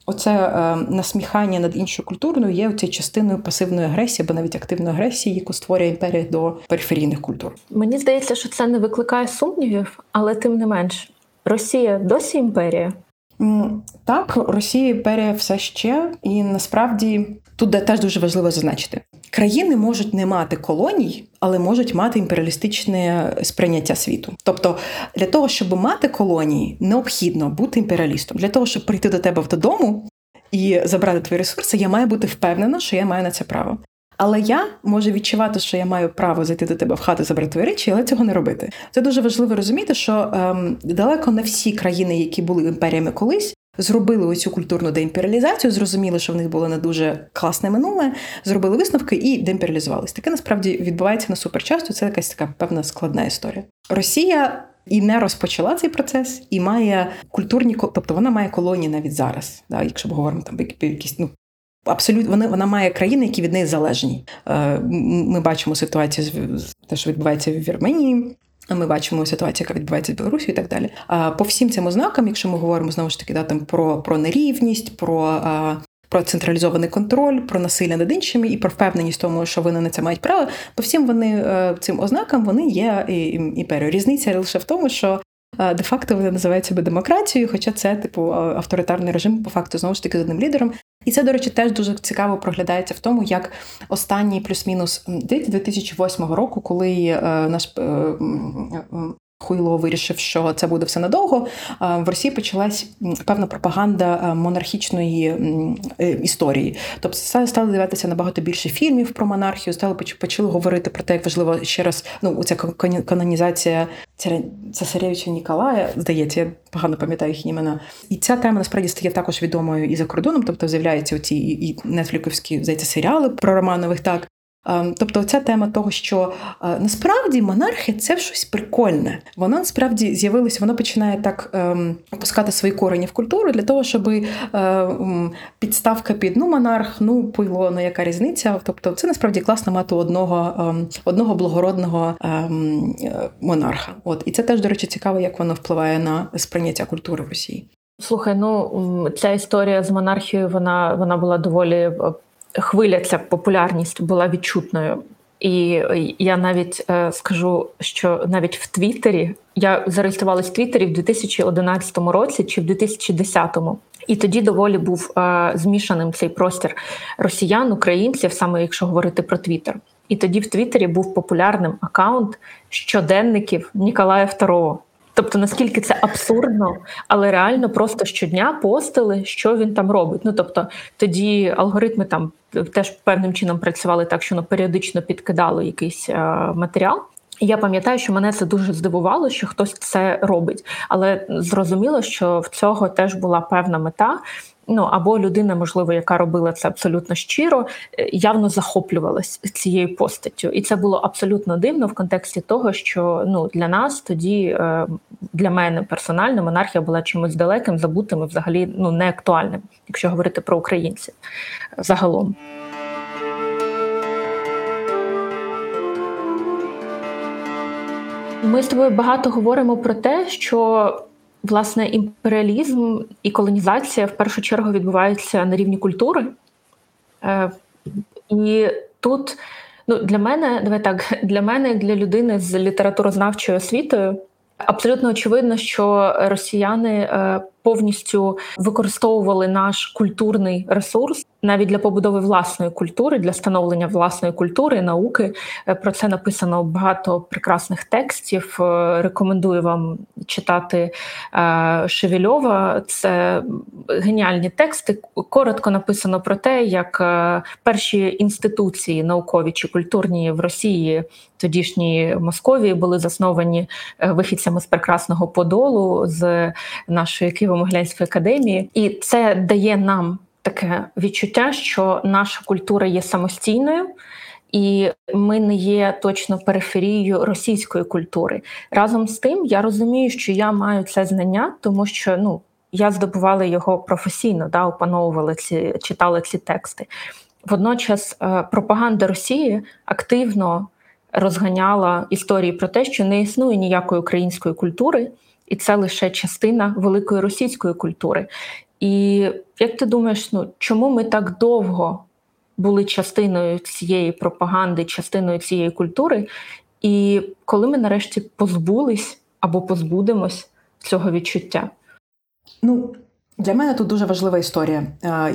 Оце е, насміхання над іншою культурою є цією частиною пасивної агресії або навіть активної агресії, яку створює імперія до периферійних культур. Мені здається, що це не викликає сумнівів, але тим не менш, Росія досі імперія. Так, Росія імперія все ще, і насправді тут теж дуже важливо зазначити: країни можуть не мати колоній, але можуть мати імперіалістичне сприйняття світу. Тобто, для того, щоб мати колонії, необхідно бути імперіалістом. Для того, щоб прийти до тебе додому і забрати твої ресурси, я маю бути впевнена, що я маю на це право. Але я можу відчувати, що я маю право зайти до тебе в хату, забрати твої речі, але цього не робити. Це дуже важливо розуміти, що ем, далеко не всі країни, які були імперіями колись, зробили оцю культурну деімперіалізацію, зрозуміли, що в них було не дуже класне минуле, зробили висновки і деімперіалізувались. Таке насправді відбувається на суперчасту. Це якась така певна складна історія. Росія. І не розпочала цей процес, і має культурні тобто вона має колонії навіть зараз. Да, Якщо ми говоримо там якісь ну абсолютно вона, вона має країни, які від неї залежні. Е, ми бачимо ситуацію з те, що відбувається в Вірменії. Ми бачимо ситуацію, яка відбувається в Білорусі і так далі. А по всім цим ознакам, якщо ми говоримо знову ж таки да, там про про нерівність, про про централізований контроль, про насилля над іншими і про впевненість тому, що вони на це мають право, по всім вони е, цим ознакам вони є імперією. Різниця лише в тому, що. Де-факто вони називають себе демократією, хоча це типу авторитарний режим, по факту знову ж таки з одним лідером. І це, до речі, теж дуже цікаво проглядається в тому, як останній плюс-мінус 2008 року, коли е, наш е, е, Хуйло вирішив, що це буде все надовго. В Росії почалась певна пропаганда монархічної історії. Тобто стали дивитися набагато більше фільмів про монархію, стали почали говорити про те, як важливо ще раз ну ця канонізація цесаревича Ніколая, здається, я погано пам'ятаю їх імена. І ця тема насправді стає також відомою і за кордоном. Тобто з'являються оці і нетфліковські здається, серіали про Романових так. Ем, тобто, ця тема того, що е, насправді монархія це щось прикольне. Вона насправді з'явилася, вона починає так ем, опускати свої корені в культуру для того, щоб е, підставка під ну монарх, ну пило, ну яка різниця. Тобто, це насправді класно мати одного ем, одного благородного ем, е, монарха. От і це теж, до речі, цікаво, як воно впливає на сприйняття культури в Росії. Слухай, ну ця історія з монархією, вона вона була доволі хвиля ця популярність була відчутною. І я навіть е, скажу, що навіть в Твіттері я зареєструвалась в Твіттері в 2011 році чи в 2010-му. І тоді доволі був е, змішаним цей простір росіян, українців, саме якщо говорити про Твіттер. І тоді в Твіттері був популярним аккаунт щоденників Ніколая II. Тобто, наскільки це абсурдно, але реально просто щодня постили, що він там робить. Ну тобто, тоді алгоритми там теж певним чином працювали так, що ну, періодично підкидало якийсь е, матеріал. Я пам'ятаю, що мене це дуже здивувало, що хтось це робить, але зрозуміло, що в цього теж була певна мета. Ну або людина, можливо, яка робила це абсолютно щиро, е, явно захоплювалась цією постаттю, і це було абсолютно дивно в контексті того, що ну для нас тоді, е, для мене персонально, монархія була чимось далеким, забутим і взагалі ну не актуальним, якщо говорити про українців загалом. Ми з тобою багато говоримо про те, що власне імперіалізм і колонізація в першу чергу відбуваються на рівні культури. Е, і тут ну, для мене, давай так, для мене, як для людини з літературознавчою освітою, абсолютно очевидно, що росіяни е, повністю використовували наш культурний ресурс навіть для побудови власної культури, для становлення власної культури, науки. Е, про це написано багато прекрасних текстів. Е, рекомендую вам читати е, Шевельова. Це геніальні тексти. Коротко написано про те, як перші інституції наукові чи культурні в Росії, тодішній Московії, були засновані вихідцями з прекрасного подолу з нашої Києво-Могилянської академії, і це дає нам таке відчуття, що наша культура є самостійною. І ми не є точно периферією російської культури. Разом з тим, я розумію, що я маю це знання, тому що ну я здобувала його професійно, да, опановувала ці, читала ці тексти. Водночас, е, пропаганда Росії активно розганяла історії про те, що не існує ніякої української культури, і це лише частина великої російської культури. І як ти думаєш, ну чому ми так довго були частиною цієї пропаганди, частиною цієї культури? І коли ми нарешті позбулись або позбудемось цього відчуття? Ну, для мене тут дуже важлива історія.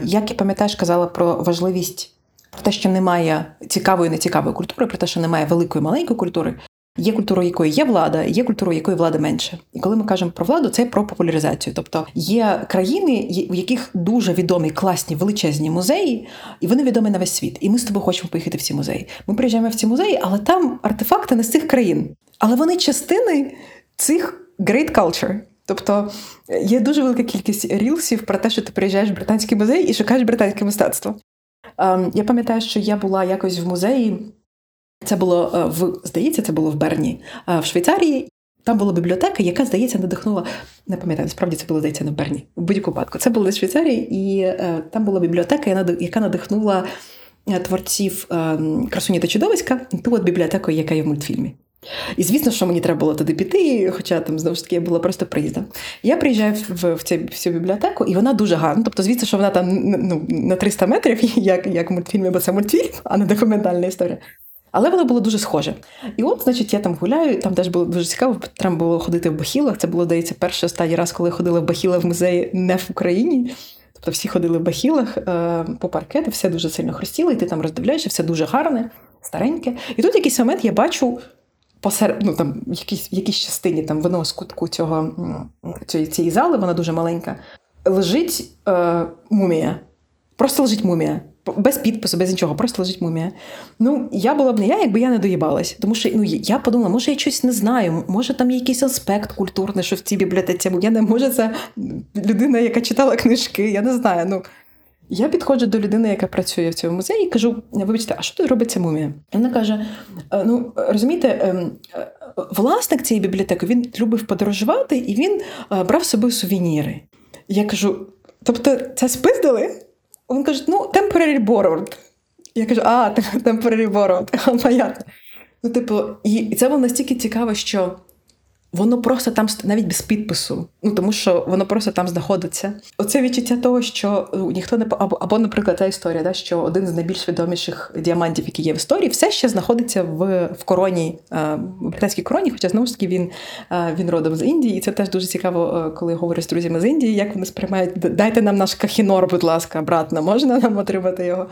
Як і пам'ятаєш, казала про важливість про те, що немає цікавої нецікавої культури, про те, що немає великої маленької культури. Є культура, якої є влада, є культура, якої влади менше. І коли ми кажемо про владу, це про популяризацію. Тобто є країни, в яких дуже відомі класні величезні музеї, і вони відомі на весь світ. І ми з тобою хочемо поїхати в ці музеї. Ми приїжджаємо в ці музеї, але там артефакти не з цих країн. Але вони частини цих great culture. Тобто є дуже велика кількість рілсів про те, що ти приїжджаєш в британський музей і шукаєш британське мистецтво. Ем, я пам'ятаю, що я була якось в музеї. Це було е, в здається, це було в Берні в Швейцарії. Там була бібліотека, яка, здається, надихнула. Не пам'ятаю, справді це було здається на Берні. В будь-якому випадку. Це було в Швейцарії, і е, там була бібліотека, яка надихнула е, творців е, красуні та чудовиська, ту от бібліотеку, яка є в мультфільмі. І звісно, що мені треба було туди піти, хоча там знову ж таки я була просто приїздом. Я приїжджаю в в, цю, в цю бібліотеку, і вона дуже гарна. Тобто, звісно, що вона там ну, на 300 метрів, як як в мультфільмі, бо це мультфільм, а не документальна історія. Але воно було дуже схоже. І от, значить, я там гуляю, там теж було дуже цікаво, треба було ходити в бахілах. Це було, здається, перший останній раз, коли я ходила в бахіла в музеї не в Україні. Тобто всі ходили в бахілах е, по паркету, все дуже сильно хрустіло, і ти там роздивляєшся, все дуже гарне, стареньке. І тут якийсь момент я бачу посеред, ну, там, в якійсь, якійсь частині там в одного з кутку цього, цієї, цієї зали, вона дуже маленька, лежить е, мумія. Просто лежить мумія без підпису, без нічого, просто лежить мумія. Ну, я була б не я, якби я не доїбалась. Тому що ну, я подумала, може, я щось не знаю, може там є якийсь аспект культурний, що в цій бібліотеці, я не може це людина, яка читала книжки, я не знаю. ну... Я підходжу до людини, яка працює в цьому музеї, і кажу: вибачте, а що тут робиться мумія? І вона каже: «Е, ну, розумієте, ем, е, власник цієї бібліотеки він любив подорожувати і він е, брав з собою сувеніри. Я кажу: тобто, це спиздили? Він каже, ну, temporary borrowed. Я кажу, а, temporary borrowed. Понятно. Ну, типу, і це було настільки цікаво, що воно просто там навіть без підпису, ну тому що воно просто там знаходиться. Оце відчуття того, що ну, ніхто не або, або, наприклад, та історія, да, що один з найбільш відоміших діамантів, які є в історії, все ще знаходиться в в короні, е, в британській короні, хоча знову ж таки він е, він родом з Індії, і це теж дуже цікаво, е, коли говорю з друзями з Індії, як вони сприймають. Дайте нам наш кахінор, будь ласка, братна, можна нам отримати його.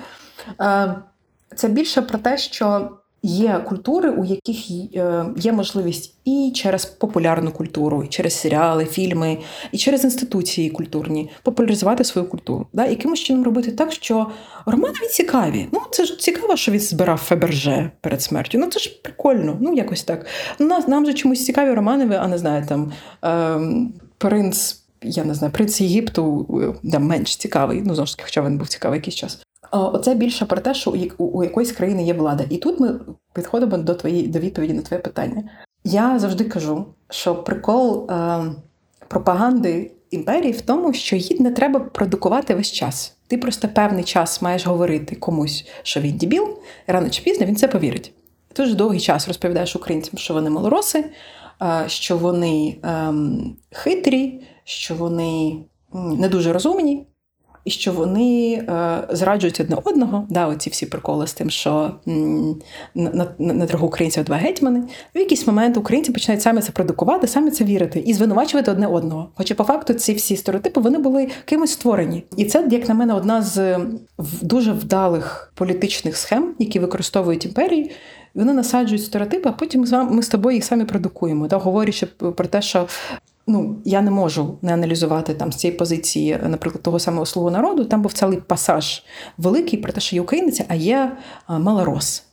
Це більше про те, що Є культури, у яких е, є можливість і через популярну культуру, і через серіали, фільми, і через інституції культурні популяризувати свою культуру. Да? Якимось чином робити так, що романові цікаві. Ну це ж цікаво, що він збирав Феберже перед смертю. Ну це ж прикольно. Ну якось так. Нас нам же чомусь цікаві Романови, а не знаю, там е, принц. Я не знаю, принц Єгипту да, менш цікавий, ну знову ж таки, хоча він був цікавий якийсь час. Оце більше про те, що у, якоїсь країни є влада. І тут ми підходимо до твоєї до відповіді на твоє питання. Я завжди кажу, що прикол е, пропаганди імперії в тому, що її не треба продукувати весь час. Ти просто певний час маєш говорити комусь, що він дібіл, рано чи пізно він це повірить. Ти дуже довгий час розповідаєш українцям, що вони малороси, е, що вони е, хитрі, що вони не дуже розумні і що вони е, зраджують одне одного. Да, Оці всі приколи з тим, що на, на, дорогу українців два гетьмани. В якийсь момент українці починають самі це продукувати, самі це вірити і звинувачувати одне одного. Хоча по факту ці всі стереотипи вони були кимось створені. І це, як на мене, одна з дуже вдалих політичних схем, які використовують імперії. Вони насаджують стереотипи, а потім ми з тобою їх самі продукуємо, та говорячи про те, що Ну, я не можу не аналізувати там з цієї позиції, наприклад, того самого слугу народу. Там був цілий пасаж великий про те, що є українець, а є малорос.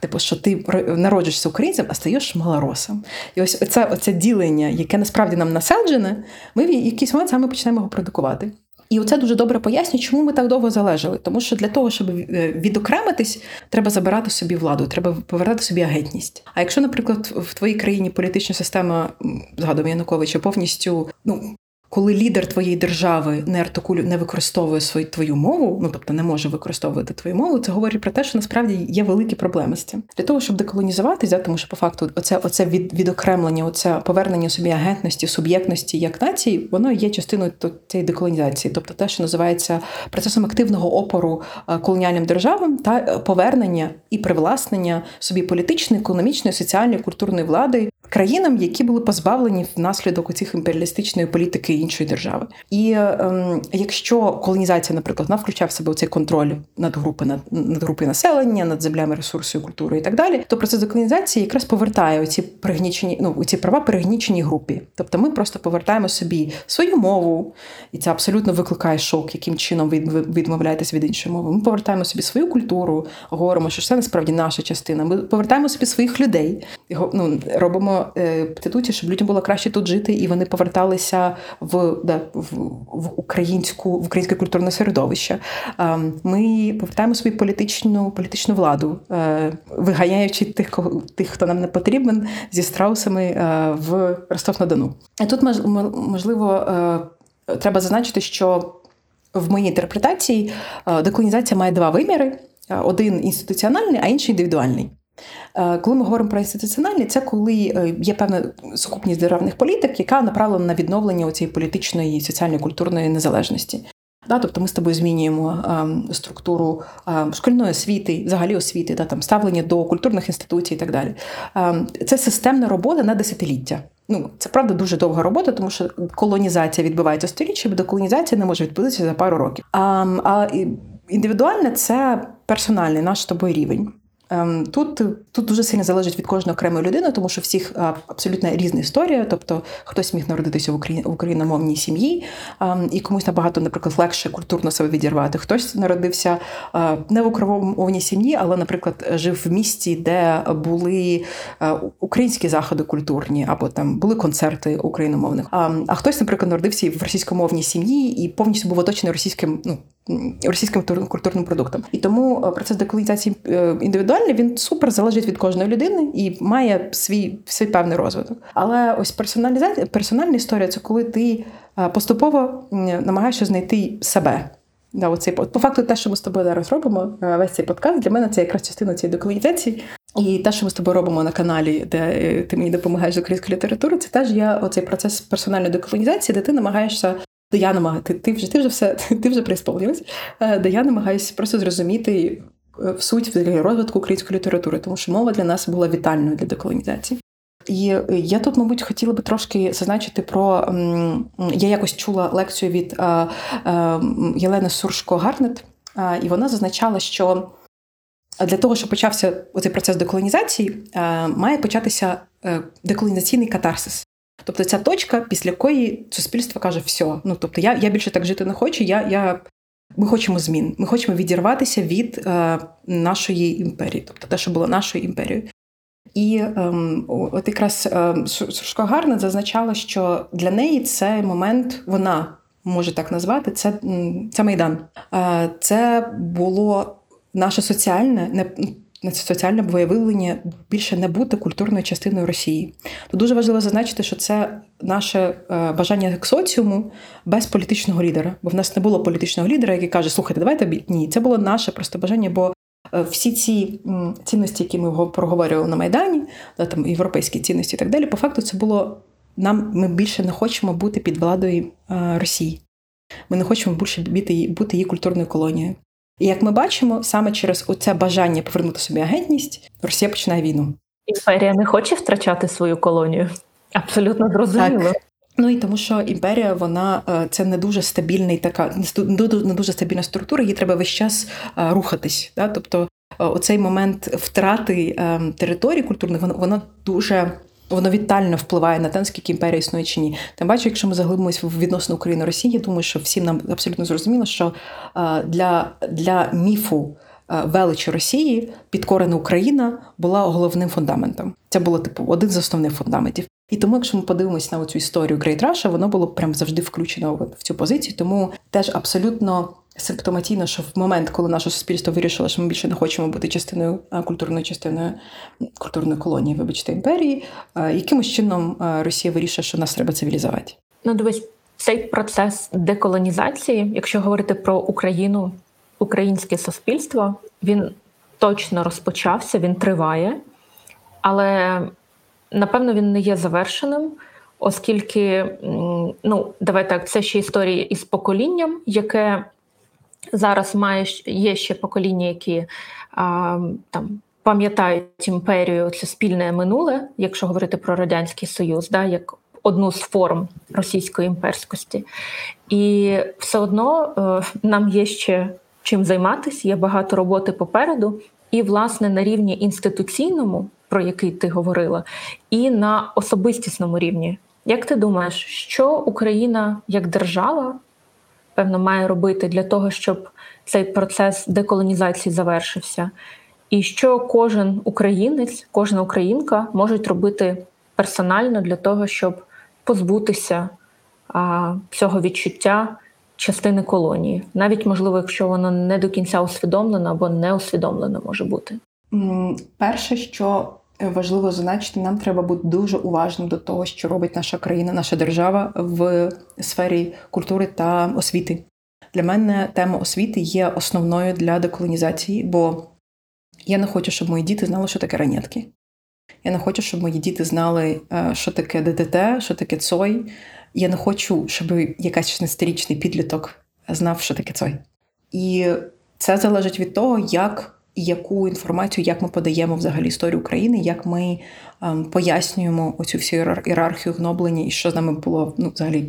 Типу, що ти народжуєшся українцем, а стаєш малоросом. І ось оце, оце ділення, яке насправді нам насаджене, ми в якийсь момент саме починаємо його продукувати. І оце дуже добре пояснює, чому ми так довго залежали. Тому що для того, щоб е, відокремитись, треба забирати собі владу, треба повертати собі агентність. А якщо, наприклад, в твоїй країні політична система згадуємо Януковича повністю ну коли лідер твоєї держави не артикулю не використовує свою твою мову, ну тобто не може використовувати твою мову, це говорить про те, що насправді є великі проблеми з цим. Для того, щоб деколонізуватися, тому що по факту оце оце від, відокремлення, оце повернення собі агентності, суб'єктності як нації, воно є частиною цієї деколонізації, тобто те, що називається процесом активного опору е, колоніальним державам та е, повернення і привласнення собі політичної, економічної, соціальної, культурної влади країнам, які були позбавлені внаслідок цих імперіалістичної політики іншої держави. І ем, якщо колонізація, наприклад, вона включає в себе цей контроль над групи над, над групою населення, над землями, ресурсою, культурою і так далі, то процес деколонізації якраз повертає оці пригнічені, ну ці права перегніченій групі. Тобто ми просто повертаємо собі свою мову, і це абсолютно викликає шок, яким чином ви відмовляєтесь від іншої мови. Ми повертаємо собі свою культуру, говоримо, що це насправді наша частина. Ми повертаємо собі своїх людей, ну, робимо е, інституті, щоб людям було краще тут жити, і вони поверталися в да, в, в українську в українське культурне середовище. Ми повертаємо собі політичну політичну владу, е, виганяючи тих, кого тих, хто нам не потрібен, зі страусами е, в Ростов-на-Дону. І тут можливо е, треба зазначити, що в моїй інтерпретації деколонізація має два виміри: один інституціональний, а інший індивідуальний. Е, коли ми говоримо про інституціональні, це коли е, є певна сукупність державних політик, яка направлена на відновлення цієї політичної, соціальної, культурної незалежності. Да, Тобто ми з тобою змінюємо а, е, структуру а, шкільної освіти, взагалі освіти, да, там ставлення до культурних інституцій і так далі. А, Це системна робота на десятиліття. Ну, це правда дуже довга робота, тому що колонізація відбувається сторіччя, бо колонізація не може відбутися за пару років. А а індивідуальне це персональний наш з тобою рівень. Ем, тут тут дуже сильно залежить від кожної окремої людини, тому що всіх абсолютно різна історія. Тобто хтось міг народитися в україномовній сім'ї, ем, і комусь набагато, наприклад, легше культурно себе відірвати. Хтось народився не в україномовній сім'ї, але, наприклад, жив в місті, де були українські заходи культурні, або там були концерти україномовних. А хтось, наприклад, народився в російськомовній сім'ї і повністю був оточений російським ну російським культурним продуктом. І тому е, процес деколонізації е, індивідуальний він супер залежить від кожної людини і має свій свій певний розвиток. Але ось персоналізація, персональна історія це коли ти е, поступово намагаєшся знайти себе. Да, оцей по факту, те, що ми з тобою зараз робимо, весь цей подкаст для мене це якраз частина цієї деколонізації. І те, що ми з тобою робимо на каналі, де ти мені допомагаєш з української літератури, це теж є оцей процес персональної деколонізації, де ти намагаєшся де я намагаюся, ти, ти вже ти вже все, ти вже приісполнилась, е, де я намагаюся просто зрозуміти е, в суть розвитку української літератури, тому що мова для нас була вітальною для деколонізації. І я тут, мабуть, хотіла би трошки зазначити про я якось чула лекцію від е, Єлени Суршко Гарнет, і вона зазначала, що для того, щоб почався цей процес деколонізації, має початися деколонізаційний катарсис. Тобто ця точка, після якої суспільство каже, все, ну тобто я я більше так жити не хочу. Я, я, Ми хочемо змін. Ми хочемо відірватися від е, нашої імперії, тобто те, що було нашою імперією. І е, от якраз е, Сушко Гарна зазначала, що для неї це момент вона може так назвати, це це майдан. Е, це було наше соціальне, не соціальне виявлення більше не бути культурною частиною Росії. То дуже важливо зазначити, що це наше е, бажання як соціуму без політичного лідера. Бо в нас не було політичного лідера, який каже, слухайте, давайте ні. Це було наше просто бажання, бо е, всі ці цінності, які ми проговорювали на Майдані, там європейські цінності і так далі, по факту це було нам. Ми більше не хочемо бути під владою е, Росії. Ми не хочемо більше бути її культурною колонією. І як ми бачимо, саме через оце бажання повернути собі агентність, Росія починає війну. Імперія не хоче втрачати свою колонію. Абсолютно зрозуміло. Так. Ну і тому, що імперія, вона е, це не дуже стабільний така, не дуже стабільна структура, їй треба весь час е, рухатись. Да? Тобто, е, оцей момент втрати територій культурних, воно, воно дуже воно вітально впливає на те, наскільки імперія існує чи ні. Тим бачу, якщо ми заглибимось в відносно України Росії, я думаю, що всім нам абсолютно зрозуміло, що для, для міфу. Величі Росії підкорена Україна була головним фундаментом. Це було типу один з основних фундаментів. І тому, якщо ми подивимося на цю історію Great Russia, воно було прям завжди включено в цю позицію. Тому теж абсолютно симптоматійно, що в момент, коли наше суспільство вирішило, що ми більше не хочемо бути частиною культурною частиною культурної колонії, вибачте, імперії, якимось чином Росія вирішує, що нас треба цивілізувати. Ну, дивись, цей процес деколонізації, якщо говорити про Україну, українське суспільство, він точно розпочався, він триває, але напевно він не є завершеним. Оскільки, ну давай так, це ще історія із поколінням, яке Зараз має є ще покоління, які а, там пам'ятають імперію, це спільне минуле, якщо говорити про радянський союз, да, як одну з форм російської імперськості, і все одно е, нам є ще чим займатися, є багато роботи попереду, і власне на рівні інституційному, про який ти говорила, і на особистісному рівні. Як ти думаєш, що Україна як держава певно має робити для того, щоб цей процес деколонізації завершився, і що кожен українець, кожна українка можуть робити персонально для того, щоб позбутися а, цього відчуття частини колонії, навіть можливо, якщо воно не до кінця усвідомлено або не усвідомлено може бути. Перше, що важливо зазначити, нам треба бути дуже уважним до того, що робить наша країна, наша держава в сфері культури та освіти. Для мене тема освіти є основною для деколонізації, бо я не хочу, щоб мої діти знали, що таке ранетки. Я не хочу, щоб мої діти знали, е, що таке ДТТ, що таке Цой. Я не хочу, щоб якась 16-річний підліток знав, що таке Цой. І це залежить від того, як яку інформацію, як ми подаємо взагалі історію України, як ми ем, пояснюємо оцю всю ієрархію гноблення і що з нами було ну, взагалі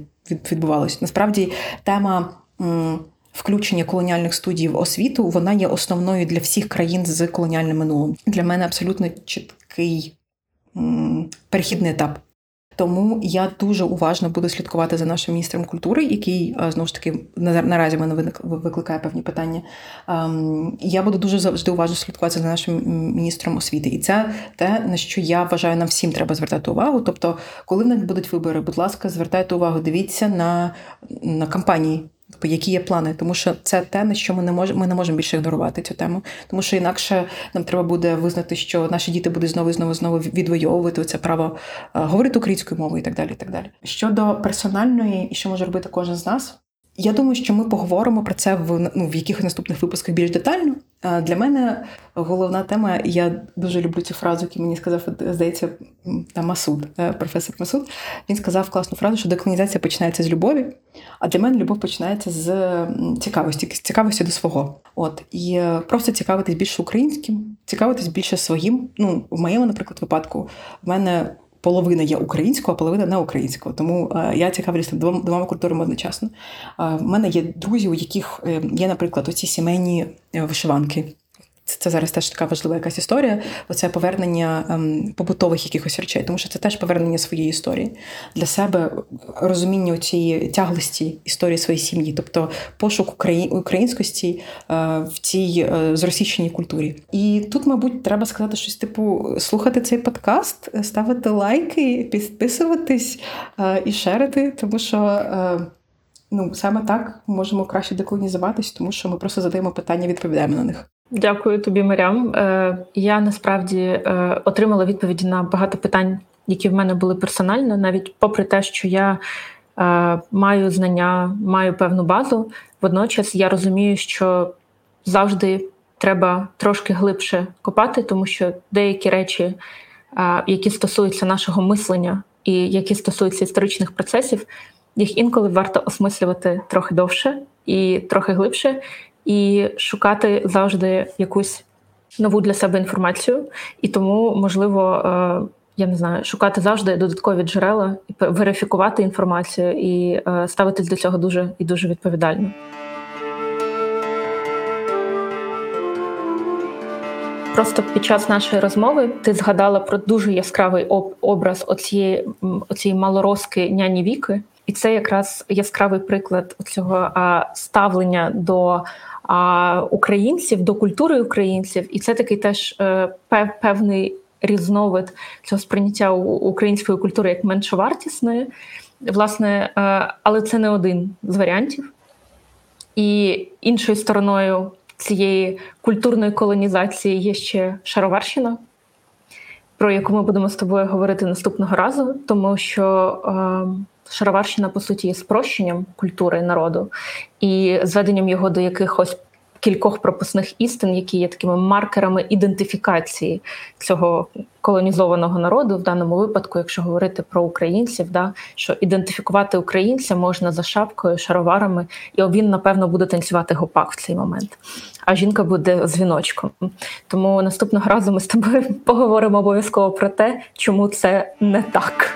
відбувалося. Насправді тема. М- Включення колоніальних студій в освіту вона є основною для всіх країн з колоніальним минулим. Для мене абсолютно чіткий перехідний етап. Тому я дуже уважно буду слідкувати за нашим міністром культури, який е, знову ж таки наразі мене викликає певні питання. Ем, я буду дуже завжди уважно слідкувати за нашим міністром освіти, і це те, на що я вважаю, нам всім треба звертати увагу. Тобто, коли в нас будуть вибори, будь ласка, звертайте увагу, дивіться на, на кампанії. Тобто, які є плани, тому що це те, на що ми не можемо, ми не можемо більше ігнорувати цю тему, тому що інакше нам треба буде визнати, що наші діти будуть знову і знову знову відвоювати це право е, говорити українською мовою і так далі. І так далі. Щодо персональної, і що може робити кожен з нас, я думаю, що ми поговоримо про це в ну, в якихось наступних випусках більш детально. Для мене головна тема, я дуже люблю цю фразу, яку мені сказав, здається, там Масуд, е, професор Масуд. Він сказав класну фразу, що деколонізація починається з любові, а для мене любов починається з цікавості, з цікавості до свого. От і е, просто цікавитись більше українським, цікавитись більше своїм. Ну, в моєму, наприклад, випадку, в мене половина є українського, а половина не українського. Тому е, я цікавлюся двома, двома культурами одночасно. Е, в мене є друзі, у яких е, є, наприклад, оці сімейні вишиванки. Це зараз теж така важлива якась історія. Оце повернення ем, побутових якихось речей, тому що це теж повернення своєї історії для себе, розуміння цієї тяглості історії своєї сім'ї, тобто пошук украї... українськості е, в цій е, зросійщеній культурі. І тут, мабуть, треба сказати щось типу слухати цей подкаст, ставити лайки, підписуватись е, і шерити, тому що. Е, Ну, саме так можемо краще деколонізуватись, тому що ми просто задаємо питання, відповідаємо на них. Дякую тобі, Марям. Е, я насправді е, отримала відповіді на багато питань, які в мене були персонально, навіть попри те, що я е, маю знання, маю певну базу. Водночас я розумію, що завжди треба трошки глибше копати, тому що деякі речі, які стосуються нашого мислення і які стосуються історичних процесів, їх інколи варто осмислювати трохи довше і трохи глибше і шукати завжди якусь нову для себе інформацію. І тому, можливо, е, я не знаю, шукати завжди додаткові джерела, верифікувати інформацію і е, ставитись до цього дуже і дуже відповідально. Просто під час нашої розмови ти згадала про дуже яскравий образ оцієї, оцієї малороски няні Віки, і це якраз яскравий приклад цього ставлення до українців, до культури українців, і це такий теж е, певний різновид цього сприйняття української культури як меншовартісної, власне, е, але це не один з варіантів. І іншою стороною цієї культурної колонізації є ще Шароварщина, про яку ми будемо з тобою говорити наступного разу, тому що. Е, Шароварщина, по суті, є спрощенням культури народу і зведенням його до якихось кількох пропускних істин, які є такими маркерами ідентифікації цього колонізованого народу, в даному випадку, якщо говорити про українців, да що ідентифікувати українця можна за шапкою, шароварами, і він, напевно, буде танцювати гопак в цей момент. А жінка буде з віночком. Тому наступного разу ми з тобою поговоримо обов'язково про те, чому це не так.